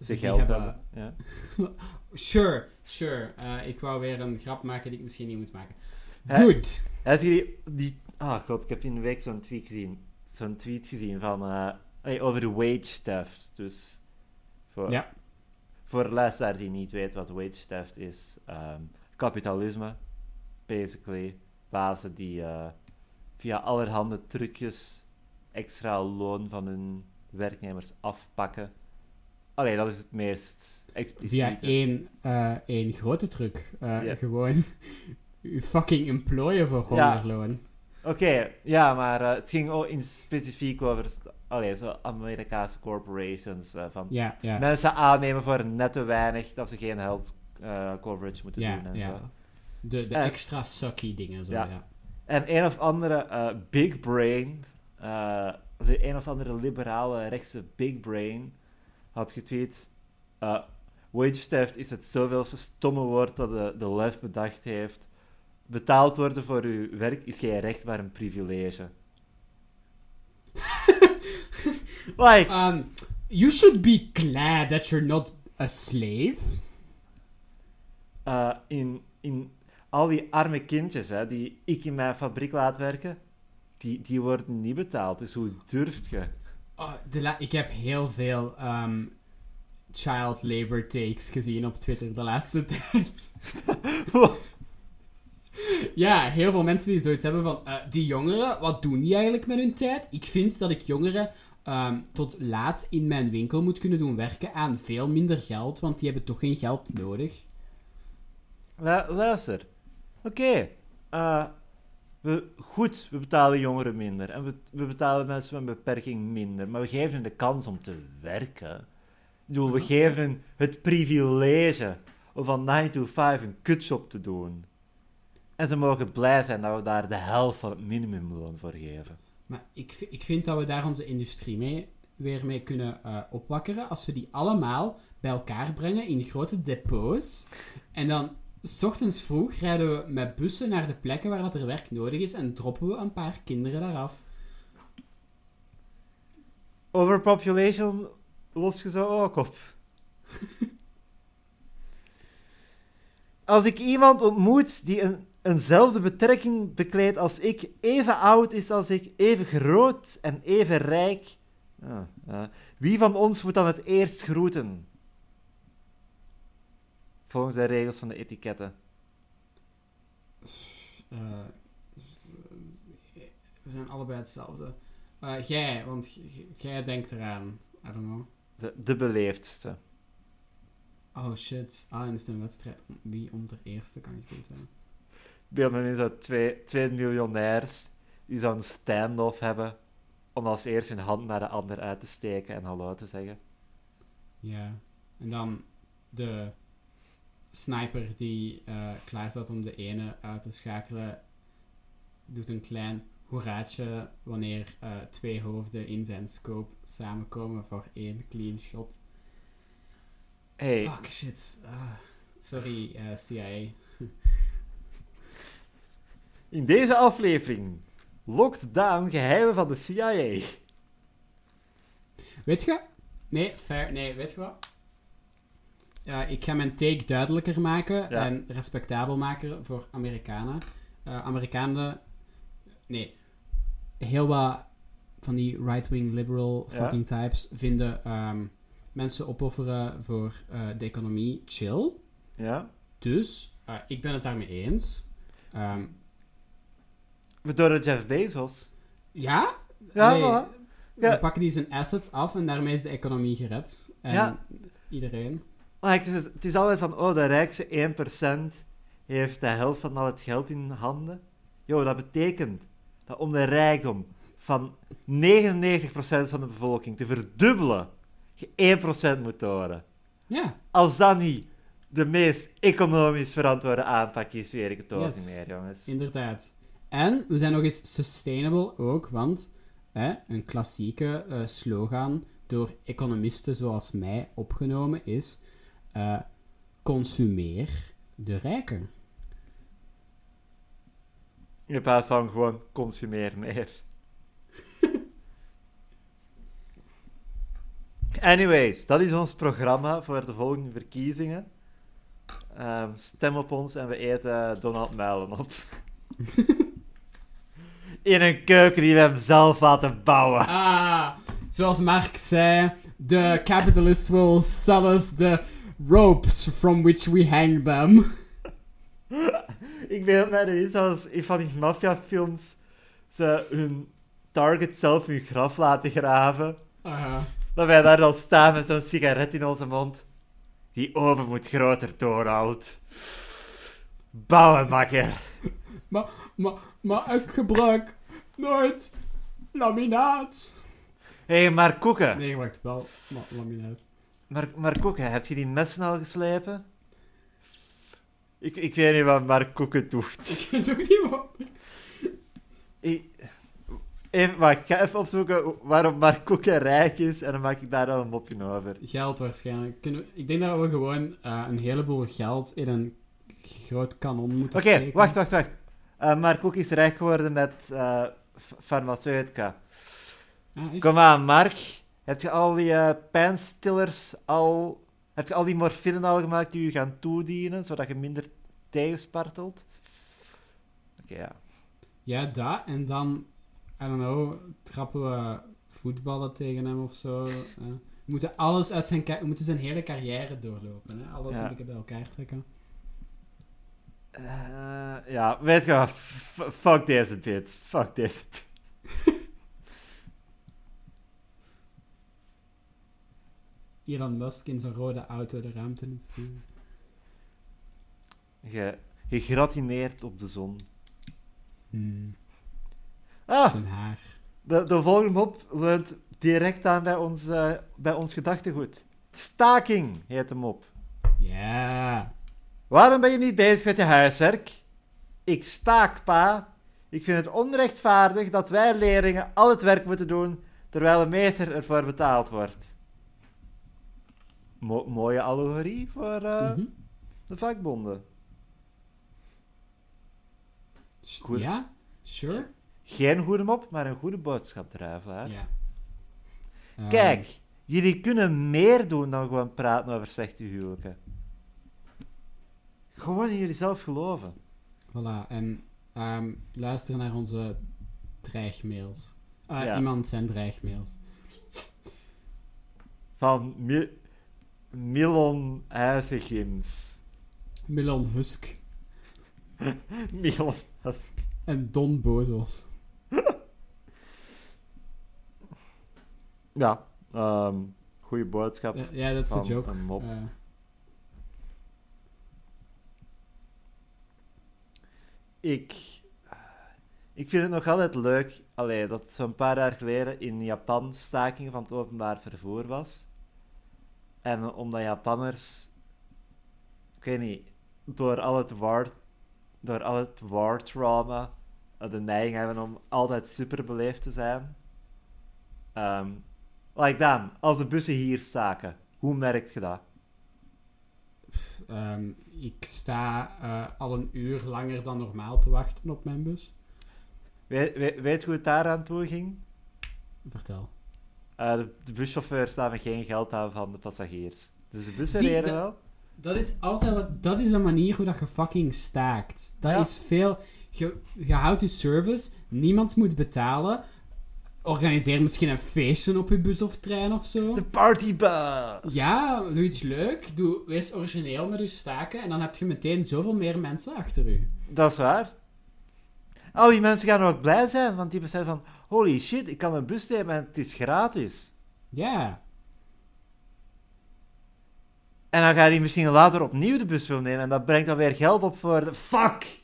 ze geld hebben. Ja. [laughs] Sure, sure. Ik wou weer een grap maken die ik misschien niet moet maken. Hè? Good. Heb je die, die... Ah, god, ik heb in de week zo'n tweet gezien. Zo'n tweet gezien van... hey, over wage theft. Dus... Voor, Ja. voor die niet weet wat wage theft is. ehm, kapitalisme. Basically. Bazen die eh, via allerhande trucjes extra loon van hun werknemers afpakken. Allee, dat is het meest expliciete. Via één, eh, één grote truc. Eh. Gewoon [laughs] fucking employen voor Ja. hongerloon. Oké, ja, maar het ging ook in specifiek over allee, zo Amerikaanse corporations. eh, van mensen aannemen voor net te weinig dat ze geen health eh, coverage moeten doen en zo. De, de Eh, extra sucky dingen, zo, ja. En een of andere big brain, de een of andere liberale rechtse big brain, had getweet: Wage theft is het zoveelste stomme woord dat de, de lef bedacht heeft. Betaald worden voor uw werk is geen recht, maar een privilege. [laughs] [laughs] like, Um, you should be glad that you're not a slave. eh, in, in al die arme kindjes hè, die ik in mijn fabriek laat werken, die, die worden niet betaald. Dus hoe durft je? Oh, de ik heb heel veel ehm, child labor takes gezien op Twitter de laatste [laughs] tijd. [laughs] Ja, heel veel mensen die zoiets hebben van... eh, die jongeren, wat doen die eigenlijk met hun tijd? Ik vind dat ik jongeren ehm, tot laat in mijn winkel moet kunnen doen werken aan veel minder geld, want die hebben toch geen geld nodig. Lu- luister. Oké. eh, we, goed, we betalen jongeren minder. En we, we betalen mensen met een beperking minder. Maar we geven hen de kans om te werken. Ik bedoel, we geven hen het privilege om van 9 to 5 een kutjob te doen. En ze mogen blij zijn dat we daar de helft van het minimumloon voor geven. Maar ik, ik vind dat we daar onze industrie mee, weer mee kunnen eh, opwakkeren. Als we die allemaal bij elkaar brengen in grote depots. En dan, s ochtends vroeg, rijden we met bussen naar de plekken waar dat er werk nodig is. En droppen we een paar kinderen daar af. Overpopulation los je zo ook op. [laughs] Als ik iemand ontmoet die een, eenzelfde betrekking bekleedt als ik, even oud is als ik, even groot en even rijk, ah, ah, wie van ons moet dan het eerst groeten? Volgens de regels van de etiketten. Eh, we zijn allebei hetzelfde. Eh, jij, want jij denkt eraan. I don't know. De, de beleefdste. Oh shit. Ah, en is het een wedstrijd om wie onder eerste kan goed hebben. Beeld me nu zo twee, twee miljonairs die zo'n stand-off hebben om als eerst hun hand naar de ander uit te steken en hallo te zeggen. Ja. En dan de sniper die eh, klaar staat om de ene uit te schakelen, doet een klein hoeraatje wanneer eh, twee hoofden in zijn scope samenkomen voor één clean shot. Hey, Fuck shit. Ah, sorry, eh, CIA. In deze aflevering locked down geheimen van de CIA. Weet je? Nee, fair. Nee, weet je wat? Ja, ik ga mijn take duidelijker maken Ja. en respectabel maken voor Amerikanen. Eh, Amerikanen... Nee. Heel wat van die right-wing liberal Ja. fucking types vinden ehm, mensen opofferen voor eh, de economie chill. Ja? Dus, eh, ik ben het daarmee eens. We door Jeff Bezos. ja? Ja, Nee, Ja. pakken die zijn assets af en daarmee is de economie gered. En Ja. iedereen. Het, is, het is altijd van, oh, de rijkste 1% heeft de helft van al het geld in handen. Jo, dat betekent dat om de rijkdom van 99% van de bevolking te verdubbelen, je 1% moet horen. Ja. Als dat niet de meest economisch verantwoorde aanpak is, weet ik het ook Yes. niet meer, jongens. Inderdaad. En we zijn nog eens sustainable ook, want hè, een klassieke eh, slogan door economisten zoals mij opgenomen is: eh, consumeer de rijken. In plaats van gewoon consumeer meer. [laughs] Anyways, dat is ons programma voor de volgende verkiezingen. Ehm, stem op ons en we eten Donald op. [laughs] In een keuken die we hem zelf laten bouwen. Ah, zoals Mark zei: the capitalist will sell us the ropes from which we hang them. [laughs] Ik weet mij nu iets als in van die maffiafilms ze hun target zelf hun graf laten graven. Ah, Dat wij daar dan staan met zo'n sigaret in onze mond. Die oven moet groter, Donald. Bouwen, makker. Maar, maar ik gebruik nooit laminaat. Hé, hey, maar Koeken. Nee, ik gebruik wel ma- laminaat. Maar, maar Koeken, heb je die messen al geslepen? Ik, ik weet niet wat Mark Koeken doet. Ik weet ook niet wat. Ik, even, wacht, ik ga even opzoeken waarom Mark Koeken rijk is en dan maak ik daar dan een mopje over. Geld waarschijnlijk. Kunnen ik denk dat we gewoon eh, een heleboel geld in een groot kanon moeten Oké, steken. wacht, wacht, wacht. Eh Mark Koeken is rijk geworden met eh, farmaceutica. Ah? Kom aan, Mark. Heb je al die eh pijnstillers al... Heb je al die morfine al gemaakt die je gaan toedienen, zodat je minder tegenspartelt? Oké, ja. Ja, dat. En dan, I don't know, trappen we voetballen tegen hem of zo. we moeten alles uit zijn... We moeten zijn hele carrière doorlopen. Hè? Alles Ja. een beetje bij elkaar trekken. Eh, ja, weet je wat? Fuck deze bits. Fuck deze bits. [laughs] Elon Musk in zijn rode auto de ruimte in sturen. Je, gegratineerd op de zon. Hmm. Ah, Zijn haar. de, de volgende mop leunt direct aan bij ons, bij ons gedachtegoed. Staking heet de mop. Ja. Waarom ben je niet bezig met je huiswerk? Ik staak, pa. Ik vind het onrechtvaardig dat wij leerlingen al het werk moeten doen, terwijl de meester ervoor betaald wordt. Mo- mooie allegorie voor eh, Mhm. de vakbonden. Goed. Ja? Sure? Geen goede mop, maar een goede boodschap druivelaar. Ja. Ehm, Kijk, jullie kunnen meer doen dan gewoon praten over slechte huwelijken. Gewoon in jullie zelf geloven. Voilà, en ehm, luister naar onze dreigmails. Ja. Iemand zijn dreigmails. Van Mi Milon. Milan Husk [laughs] Milon Huis- en Don Bozos. Ja, ehm goede boodschap. Ja, ja, dat is joke. een mop. Eh, ik, ik vind het nog altijd leuk allee, dat zo'n paar jaar geleden in Japan staking van het openbaar vervoer was. En omdat Japanners, ik weet niet, door al het war, door al het war trauma de neiging hebben om altijd super beleefd te zijn. Ehm like dan, als de bussen hier staken, hoe merkt je dat? Ehm, ik sta eh, al een uur langer dan normaal te wachten op mijn bus. Weet, weet, weet je hoe het daar aan toe ging? Vertel. Eh, de, de buschauffeurs namen geen geld aan van de passagiers. Dus de bussen Zie, reden wel. Dat is altijd wat, dat is de manier hoe dat je fucking staakt. Dat Ja. is veel. Je, je houdt je service, niemand moet betalen. Organiseer misschien een feestje op je bus of trein of zo. De partybus! Ja, doe iets leuk. Doe, wees origineel met je staken en dan heb je meteen zoveel meer mensen achter u. Dat is waar. Al die mensen gaan ook blij zijn, want die beseffen van... Holy shit, ik kan een bus nemen en het is gratis. Ja. En dan ga je misschien later opnieuw de bus willen nemen en dat brengt dan weer geld op voor de... Fuck!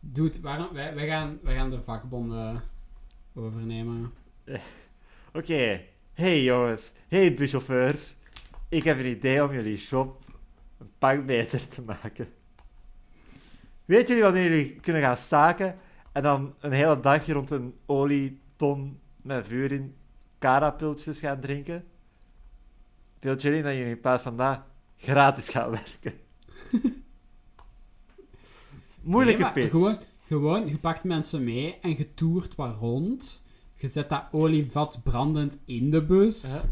Dude, waarom, wij, wij, gaan, wij gaan de vakbonden overnemen. [laughs] Oké. Hey jongens. Hey buschauffeurs. Ik heb een idee om jullie shop een pak beter te maken. Weet jullie wanneer jullie kunnen gaan staken en dan een hele dag rond een olieton met vuur in carapiltjes gaan drinken? Beeld jullie dat jullie in plaats van dat gratis gaan werken? [laughs] Moeilijke Nee, pitch. Gewoon, je pakt mensen mee en je toert wat rond. Je zet dat olievat brandend in de bus. Ja.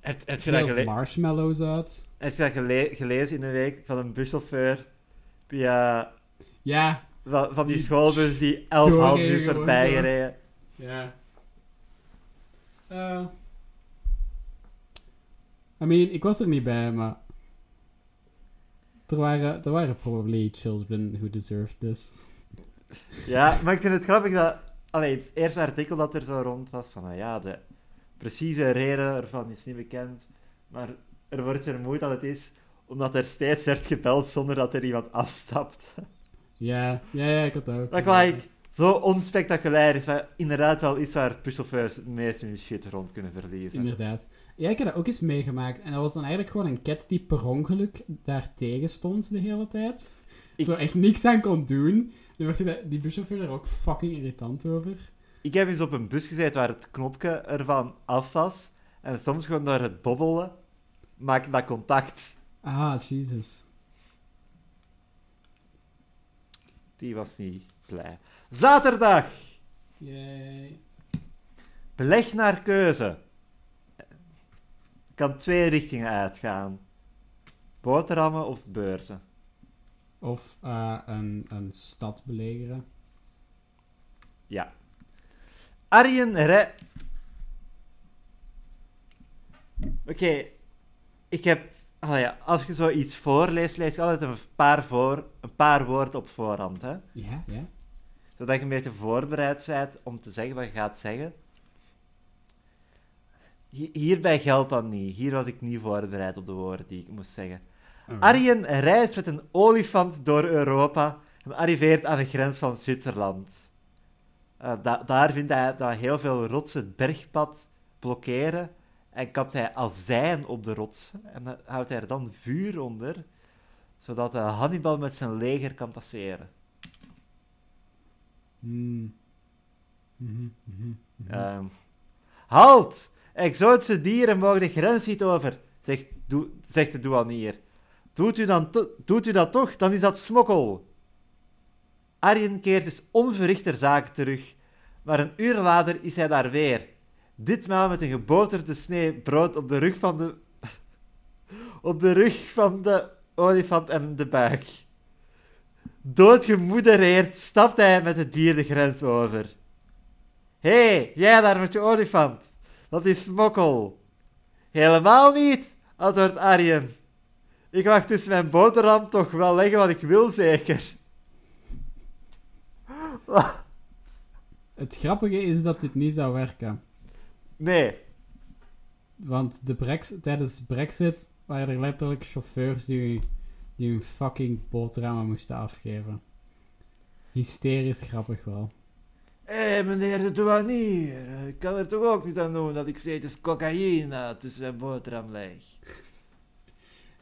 Heb, heb, je dat Veel gele- marshmallows uit. heb je dat gele- gelezen in een week van een buschauffeur via Ja, van, van die Die schoolbus die elf half uur voorbij gereden? ja. Eh. I mean, ik was er niet bij, maar... Er waren, er waren probably children who deserved this. Ja, maar ik vind het grappig dat... Allee, het eerste artikel dat er zo rond was, van nou ja, de precieze reden ervan is niet bekend, maar er wordt vermoed dat het is omdat er steeds werd gebeld zonder dat er iemand afstapt. Ja, ja, ja, ik had dat ook. Dat gelijk zo onspectaculair is, maar inderdaad wel iets waar buschauffeurs het meest hun shit rond kunnen verliezen. Inderdaad. Ja, ik heb dat ook eens meegemaakt. En dat was dan eigenlijk gewoon een cat die per ongeluk daar tegen stond de hele tijd. Ik- Zo echt niks aan kon doen. Werd die, die buschauffeur er ook fucking irritant over. Ik heb eens op een bus gezeten waar het knopje ervan af was. En soms gewoon door het bobbelen maak dat contact. Ah, Jesus. Die was niet blij. Zaterdag! Yay. Beleg naar keuze. Kan twee richtingen uitgaan. Boterhammen of beurzen. Of eh, een, een stad belegeren. Ja. Arjen Re... Oké, ik heb... ah ja, als je zoiets voorleest, lees je altijd een paar, voor, een paar woorden op voorhand. Hè? Ja, ja. Zodat je een beetje voorbereid bent om te zeggen wat je gaat zeggen. Hi- Hierbij geldt dat niet. Hier was ik niet voorbereid op de woorden die ik moest zeggen. Arjen reist met een olifant door Europa en arriveert aan de grens van Zwitserland. Eh, da- daar vindt hij dat heel veel rotsen het bergpad blokkeren en kapt hij azijn op de rotsen en dan houdt hij er dan vuur onder, zodat eh, Hannibal met zijn leger kan passeren. Hmm. Mhm, mhm, mhm. Ehm, halt! Exotische dieren mogen de grens niet over, zegt, zegt de douanier. Doet u, dan doet u dat toch, dan is dat smokkel. Arjen keert dus onverricht ter zake terug, maar een uur later is hij daar weer. Ditmaal met een geboterde snee brood op de rug van de... [laughs] op de rug van de olifant en de buik. Doodgemoedereerd stapt hij met het dier de grens over. Hé, hey, jij daar met je olifant. Dat is smokkel. Helemaal niet, antwoordt Arjen. Ik mag dus mijn boterham toch wel leggen wat ik wil, zeker. Het grappige is dat dit niet zou werken. Nee, Want de brex tijdens Brexit waren er letterlijk chauffeurs die, die hun fucking boterhammen moesten afgeven. Hysterisch grappig wel. Hé, hey, meneer de douanier, ik kan er toch ook niet aan doen dat ik steeds cocaïne tussen mijn boterham leg.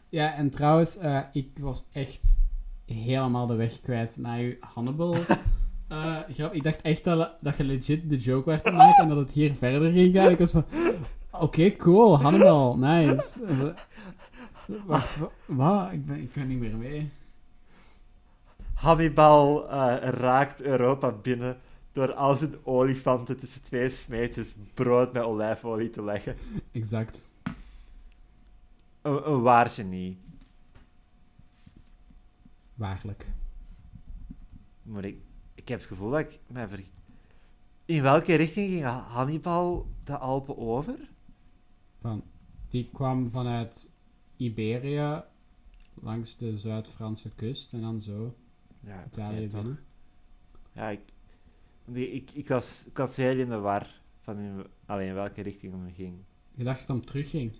Ja, en trouwens, eh, ik was echt helemaal de weg kwijt naar je Hannibal. [laughs] eh, grap. Ik dacht echt dat, dat je legit de joke werd te maken en dat het hier verder ging gaan. Ik was van, oké, cool, Hannibal, nice. Wacht, wa- wat? Ik ben, ik ben niet meer mee. Hannibal eh, raakt Europa binnen door al zijn olifanten tussen twee sneetjes brood met olijfolie te leggen. Exact. Een, een waar genie. Waarlijk. Maar ik, ik heb het gevoel dat ik mij ver... In welke richting ging Hannibal de Alpen over? Van, die kwam vanuit Iberië langs de Zuid-Franse kust en dan zo Ja, Italië binnen. Ja, ik, ik, ik, was, ik was heel in de war van in, alleen welke richting hem ging. Je dacht dat hem terugging.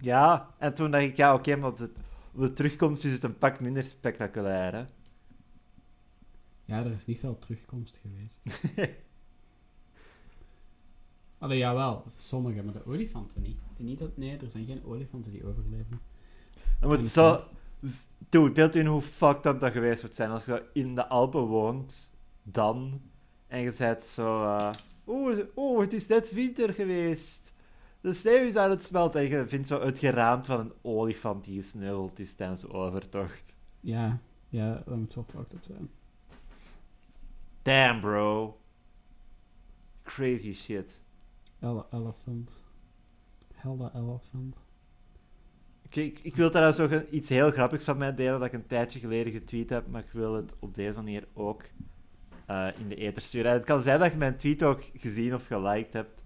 Ja, en toen dacht ik, ja, oké, maar op de, op de terugkomst is het een pak minder spectaculair, hè. Ja, er is niet veel terugkomst geweest. [laughs] Allee, jawel, sommige, maar de olifanten niet. niet dat, nee, er zijn geen olifanten die overleven. Je moet zo... Dude, beeld in hoe fucked up dat geweest wordt zijn als je in de Alpen woont, dan, en je zegt zo... eh, Oeh, oeh, het is net winter geweest. De sneeuw is aan het smelten. En je vindt zo het geraamte van een olifant die gesneuveld is tijdens de overtocht. Ja, ja, dat moet wel fucked up zijn. Damn, bro. Crazy shit. Ele elephant. Helda elephant. Oké, ik, ik wil trouwens ook een- iets heel grappigs van mij delen dat ik een tijdje geleden getweet heb, maar ik wil het op deze manier ook eh, in de ether sturen. En het kan zijn dat je mijn tweet ook gezien of geliked hebt,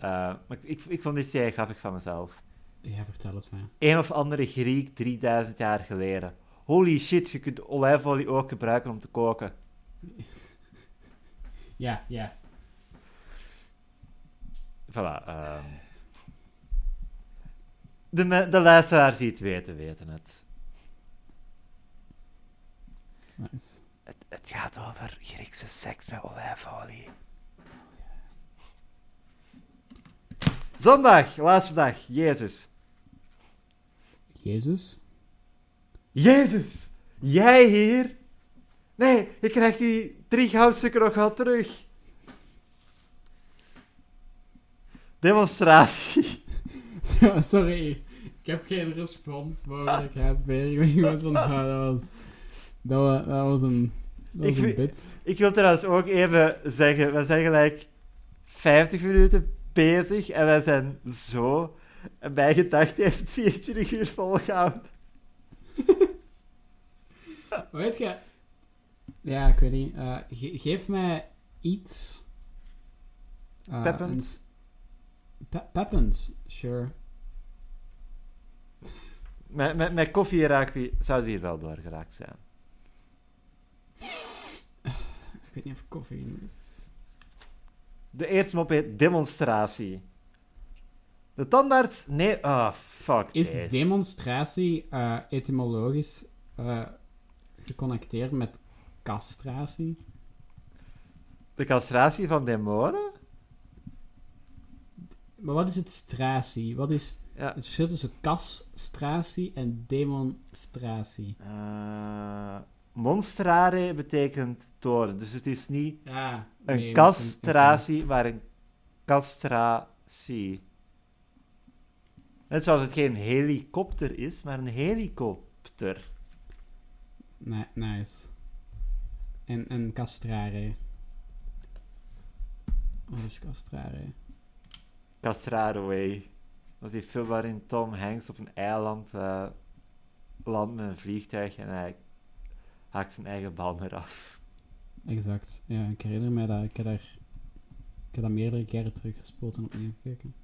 maar ik, ik, vond dit heel grappig van mezelf. Ja, vertel het mij. Een of andere Griek 3000 jaar geleden. Holy shit, je kunt olijfolie ook gebruiken om te koken. [laughs] Ja, ja. Voilà. ehm. De, de luisteraars die het weten, weten het. Nice. Het, het gaat over Griekse seks met olijfolie. Zondag, laatste dag, Jezus. Jezus? Jezus, jij hier? Nee, je krijgt die drie goudstukken nog wel terug. Demonstratie. [laughs] Sorry, ik heb geen responsmogelijkheid meer. Ik ben [laughs] gewoon van, ah, dat was... Dat was, dat was een... Dat was Ik een bit. Ik wil trouwens ook even zeggen, we zijn gelijk 50 minuten bezig en wij zijn zo... En mijn gedachte heeft het 24 uur volgehouden. [laughs] Weet je... Ja, ik weet niet. eh, ge- geef mij iets... eh, Peppend? een s- Pe- peppend, sure. [laughs] Met, met, met koffie raak zouden we hier wel doorgeraakt zijn. Ik weet niet of koffie in is. De eerste mop heet demonstratie. De tandarts... Nee, ah, fuck Is demonstratie eh, etymologisch eh, geconnecteerd met castratie? De castratie van demonen? Maar wat is het stratie? Wat is Ja. het verschil tussen castratie en demonstratie? Eh, monstrare betekent toren. Dus het is niet Ja, een nee, castratie, maar een castratie. Net zoals het geen helikopter is, maar een helikopter. Nee, nice. En, en castrare. Wat is castrare? Castrare Way. Dat is die film waarin Tom Hanks op een eiland eh, landt met een vliegtuig en hij haakt zijn eigen bal eraf. Exact. Ja, ik herinner me dat. Ik heb daar, ik heb dat meerdere keren teruggespoeld en opnieuw gekeken.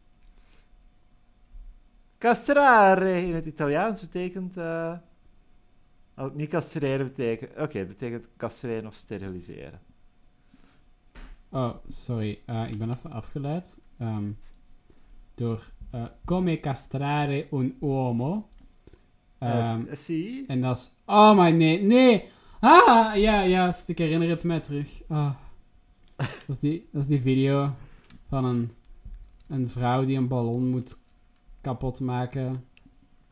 Castrare in het Italiaans betekent. eh, oh, niet castreren betekent. Oké, het betekent castreren of steriliseren. Oh, sorry. eh, ik ben even afgeleid. ehm, door eh, come castrare un uomo. Ehm, Eh, zie? en dat is... Oh, maar nee, nee! Ah, ja, juist. Ik herinner het mij terug. Ah. Dat, is die, dat is die video van een, een vrouw die een ballon moet kapot maken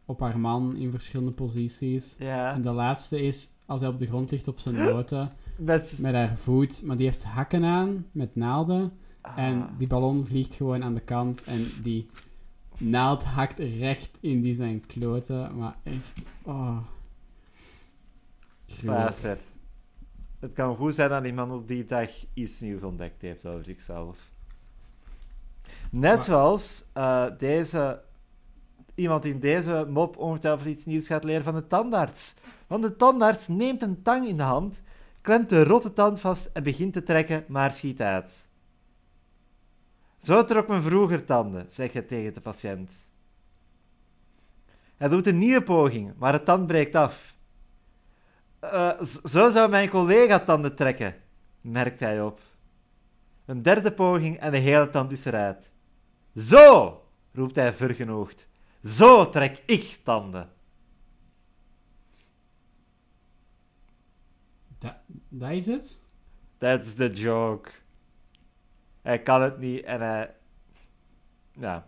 op haar man in verschillende posities. Ja. En de laatste is als hij op de grond ligt op zijn noten Met, met haar voet, maar die heeft hakken aan met naalden. En Ah. die ballon vliegt gewoon aan de kant en die naald hakt recht in die zijn kloten. Maar echt, oh. Luister. Het kan goed zijn dat die man op die dag iets nieuws ontdekt heeft over zichzelf. Net Maar- zoals eh, deze, iemand in deze mop ongetwijfeld iets nieuws gaat leren van de tandarts. Want de tandarts neemt een tang in de hand, klemt de rotte tand vast en begint te trekken, maar schiet uit. Zo trok men vroeger tanden, zegt hij tegen de patiënt. Hij doet een nieuwe poging, maar de tand breekt af. Eh, zo zou mijn collega tanden trekken, merkt hij op. Een derde poging en de hele tand is eruit. Zo, roept hij vergenoegd. Zo trek ik tanden. Dat, dat is het? That's the joke. Hij kan het niet en hij... Ja.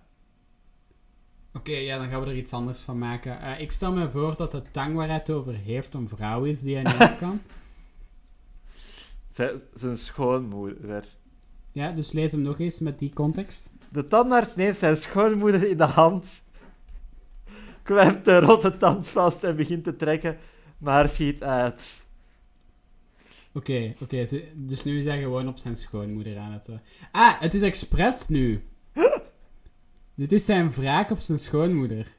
Oké, ja, dan gaan we er iets anders van maken. Eh, ik stel me voor dat de tang waar hij het over heeft een vrouw is die hij niet [laughs] af kan. Zijn schoonmoeder. Ja, dus lees hem nog eens met die context. De tandarts neemt zijn schoonmoeder in de hand, klemt de rotte tand vast en begint te trekken, maar schiet uit. Oké, oké, dus nu is hij gewoon op zijn schoonmoeder aan het... Ah, het is expres nu. Dit is zijn wraak op zijn schoonmoeder.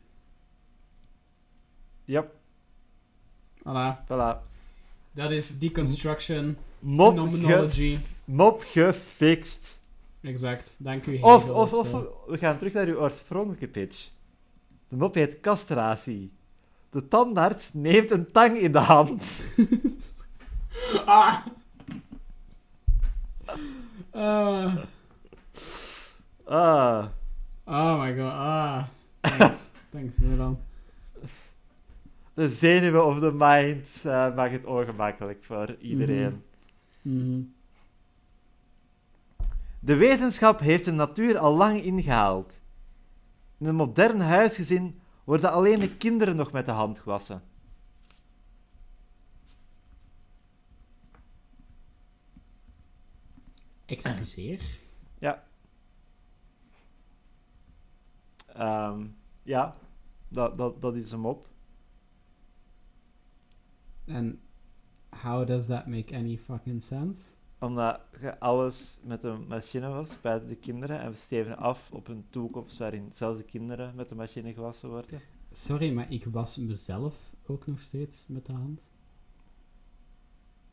Yep, Voilà. voilà. Dat is deconstruction, Mop, ge, phenomenology. mop gefixt. Exact, dank u. Of, Hegel of, of, zo. we gaan terug naar uw oorspronkelijke pitch. De mop heet castratie. De tandarts neemt een tang in de hand. [laughs] Ah! Ah. Ah, oh my god, ah. Thanks, [laughs] thanks Milan. de zenuwen of de mind eh maakt het ongemakkelijk voor iedereen. Mhm. De wetenschap heeft de natuur al lang ingehaald. In een modern huisgezin worden alleen de kinderen nog met de hand gewassen. Excuseer? Ehm, ja, dat, dat, dat is hem op. En how does that make any fucking sense? Omdat je alles met een machine was, buiten de kinderen, en we steven af op een toekomst waarin zelfs de kinderen met de machine gewassen worden. Sorry, maar ik was mezelf ook nog steeds met de hand.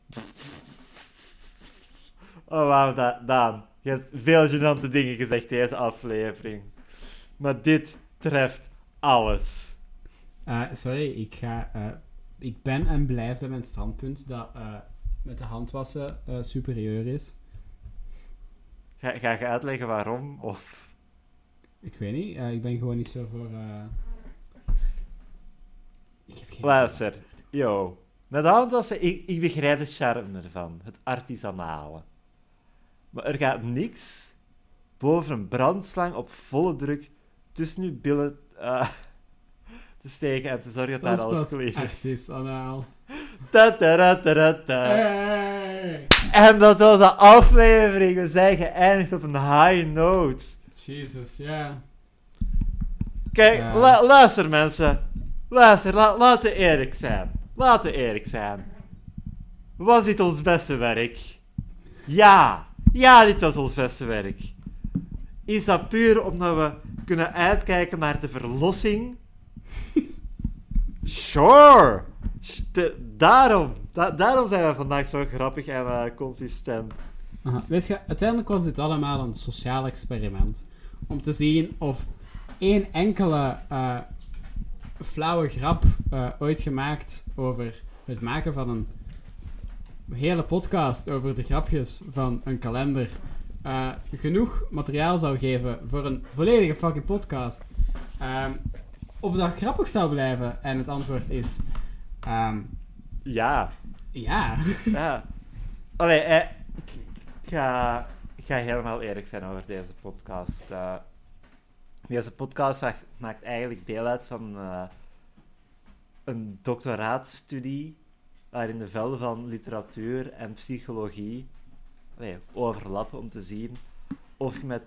[laughs] Oh, wauw, Da- Daan. Je hebt veel gênante dingen gezegd deze aflevering. Maar dit treft alles. Eh, sorry, ik ga... eh, ik ben en blijf bij mijn standpunt dat eh, met de hand wassen eh, superieur is. Ga, ga je uitleggen waarom? Of... Ik weet niet, ik ben gewoon niet zo voor... Ik heb geen... Luister, yo. Met de hand wassen, ik, ik begrijp de charme ervan. Het artisanale. Maar er gaat niks boven een brandslang op volle druk tussen uw billen eh, [laughs] te steken en te zorgen dat, Dat daar is alles pas clean is. artisanaal. Ta -ta -ta. Hey! En dat was de aflevering. We zijn geëindigd op een high note. Jesus, ja. Kijk, Ja. lu- luister mensen. Luister, la- laten we eerlijk zijn. Laten we eerlijk zijn. Was dit ons beste werk? Ja. Ja, dit was ons beste werk. Is dat puur omdat we kunnen uitkijken naar de verlossing? [laughs] Sure. Daarom. Da- daarom zijn we vandaag zo grappig en eh, consistent. Weet je, uiteindelijk was dit allemaal een sociaal experiment. Om te zien of één enkele eh, flauwe grap eh, ooit gemaakt over het maken van een hele podcast over de grapjes van een kalender eh, genoeg materiaal zou geven voor een volledige fucking podcast. Ehm, of dat grappig zou blijven. En het antwoord is... ehm, Ja. Ja. [laughs] Ja. Allee, eh, ik ga, ik ga helemaal eerlijk zijn over deze podcast. Eh, deze podcast maakt, maakt eigenlijk deel uit van eh, een doctoraatstudie waarin de velden van literatuur en psychologie overlappen om te zien of met...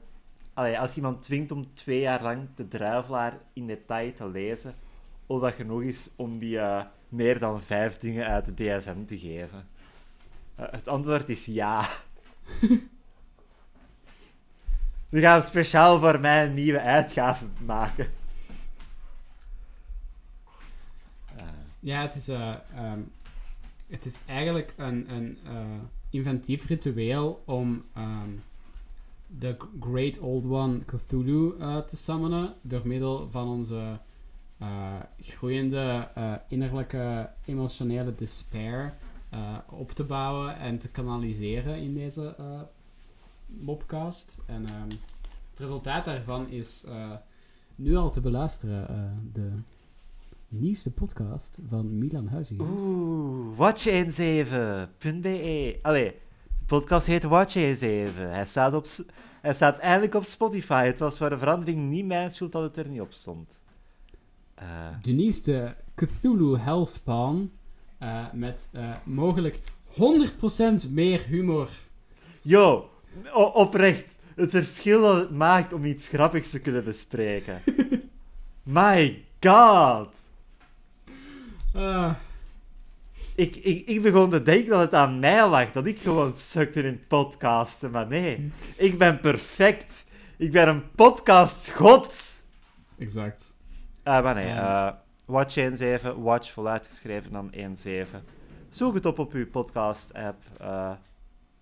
Als iemand dwingt om twee jaar lang de druivelaar in detail te lezen, of dat genoeg is om die eh, meer dan vijf dingen uit de DSM te geven. Eh, het antwoord is ja. [laughs] We gaan speciaal voor mij een nieuwe uitgave maken. Ja, het is, eh, ehm, het is eigenlijk een, een eh, inventief ritueel om ehm, de Great Old One Cthulhu eh, te summonen door middel van onze eh, groeiende innerlijke emotionele despair op te bouwen en te kanaliseren in deze mopcast. En ehm, het resultaat daarvan is nu al te beluisteren, de nieuwste podcast van Milan Huizinga. Oeh, watch17.be. Allee, de podcast heet Watch17. Hij staat, op, hij staat eindelijk op Spotify. Het was voor de verandering niet mijn schuld dat het er niet op stond. Eh, De nieuwste Cthulhu Hellspawn eh, met eh, mogelijk 100% meer humor. yo, oprecht. Het verschil dat het maakt om iets grappigs te kunnen bespreken. [laughs] My god. Ah, Ik, ik, ik begon te denken dat het aan mij lag, dat ik gewoon sukte in podcasten, maar nee. Ik ben perfect. Ik ben een podcast-god. exact. Ah, maar nee, eh, Watch 1.7, Watch voluitgeschreven dan 1.7. Zoek het op op uw podcast-app. eh,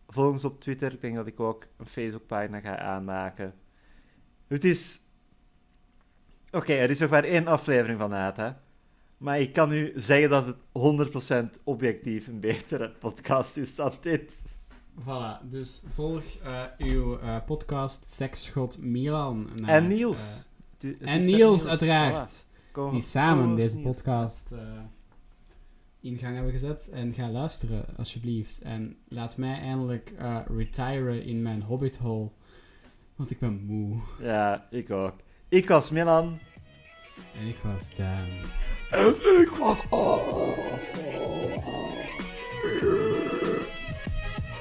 volg ons op Twitter. Ik denk dat ik ook een Facebookpagina ga aanmaken. Het is... Oké, er is nog maar één aflevering van uit, hè. Maar ik kan u zeggen dat het 100% objectief een betere podcast is dan dit. Voilà, dus volg eh, uw eh, podcast Seksschot Milan. naar, en Niels. eh, en Niels, uiteraard. Voilà. Kom- Die samen deze Niels. podcast in gang hebben gezet. En ga luisteren, alsjeblieft. En laat mij eindelijk retiren in mijn hobbit hole. Want ik ben moe. Ja, ik ook. Ik was Milan. En ik was Dan. Ik was...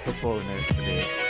Tot volgende week.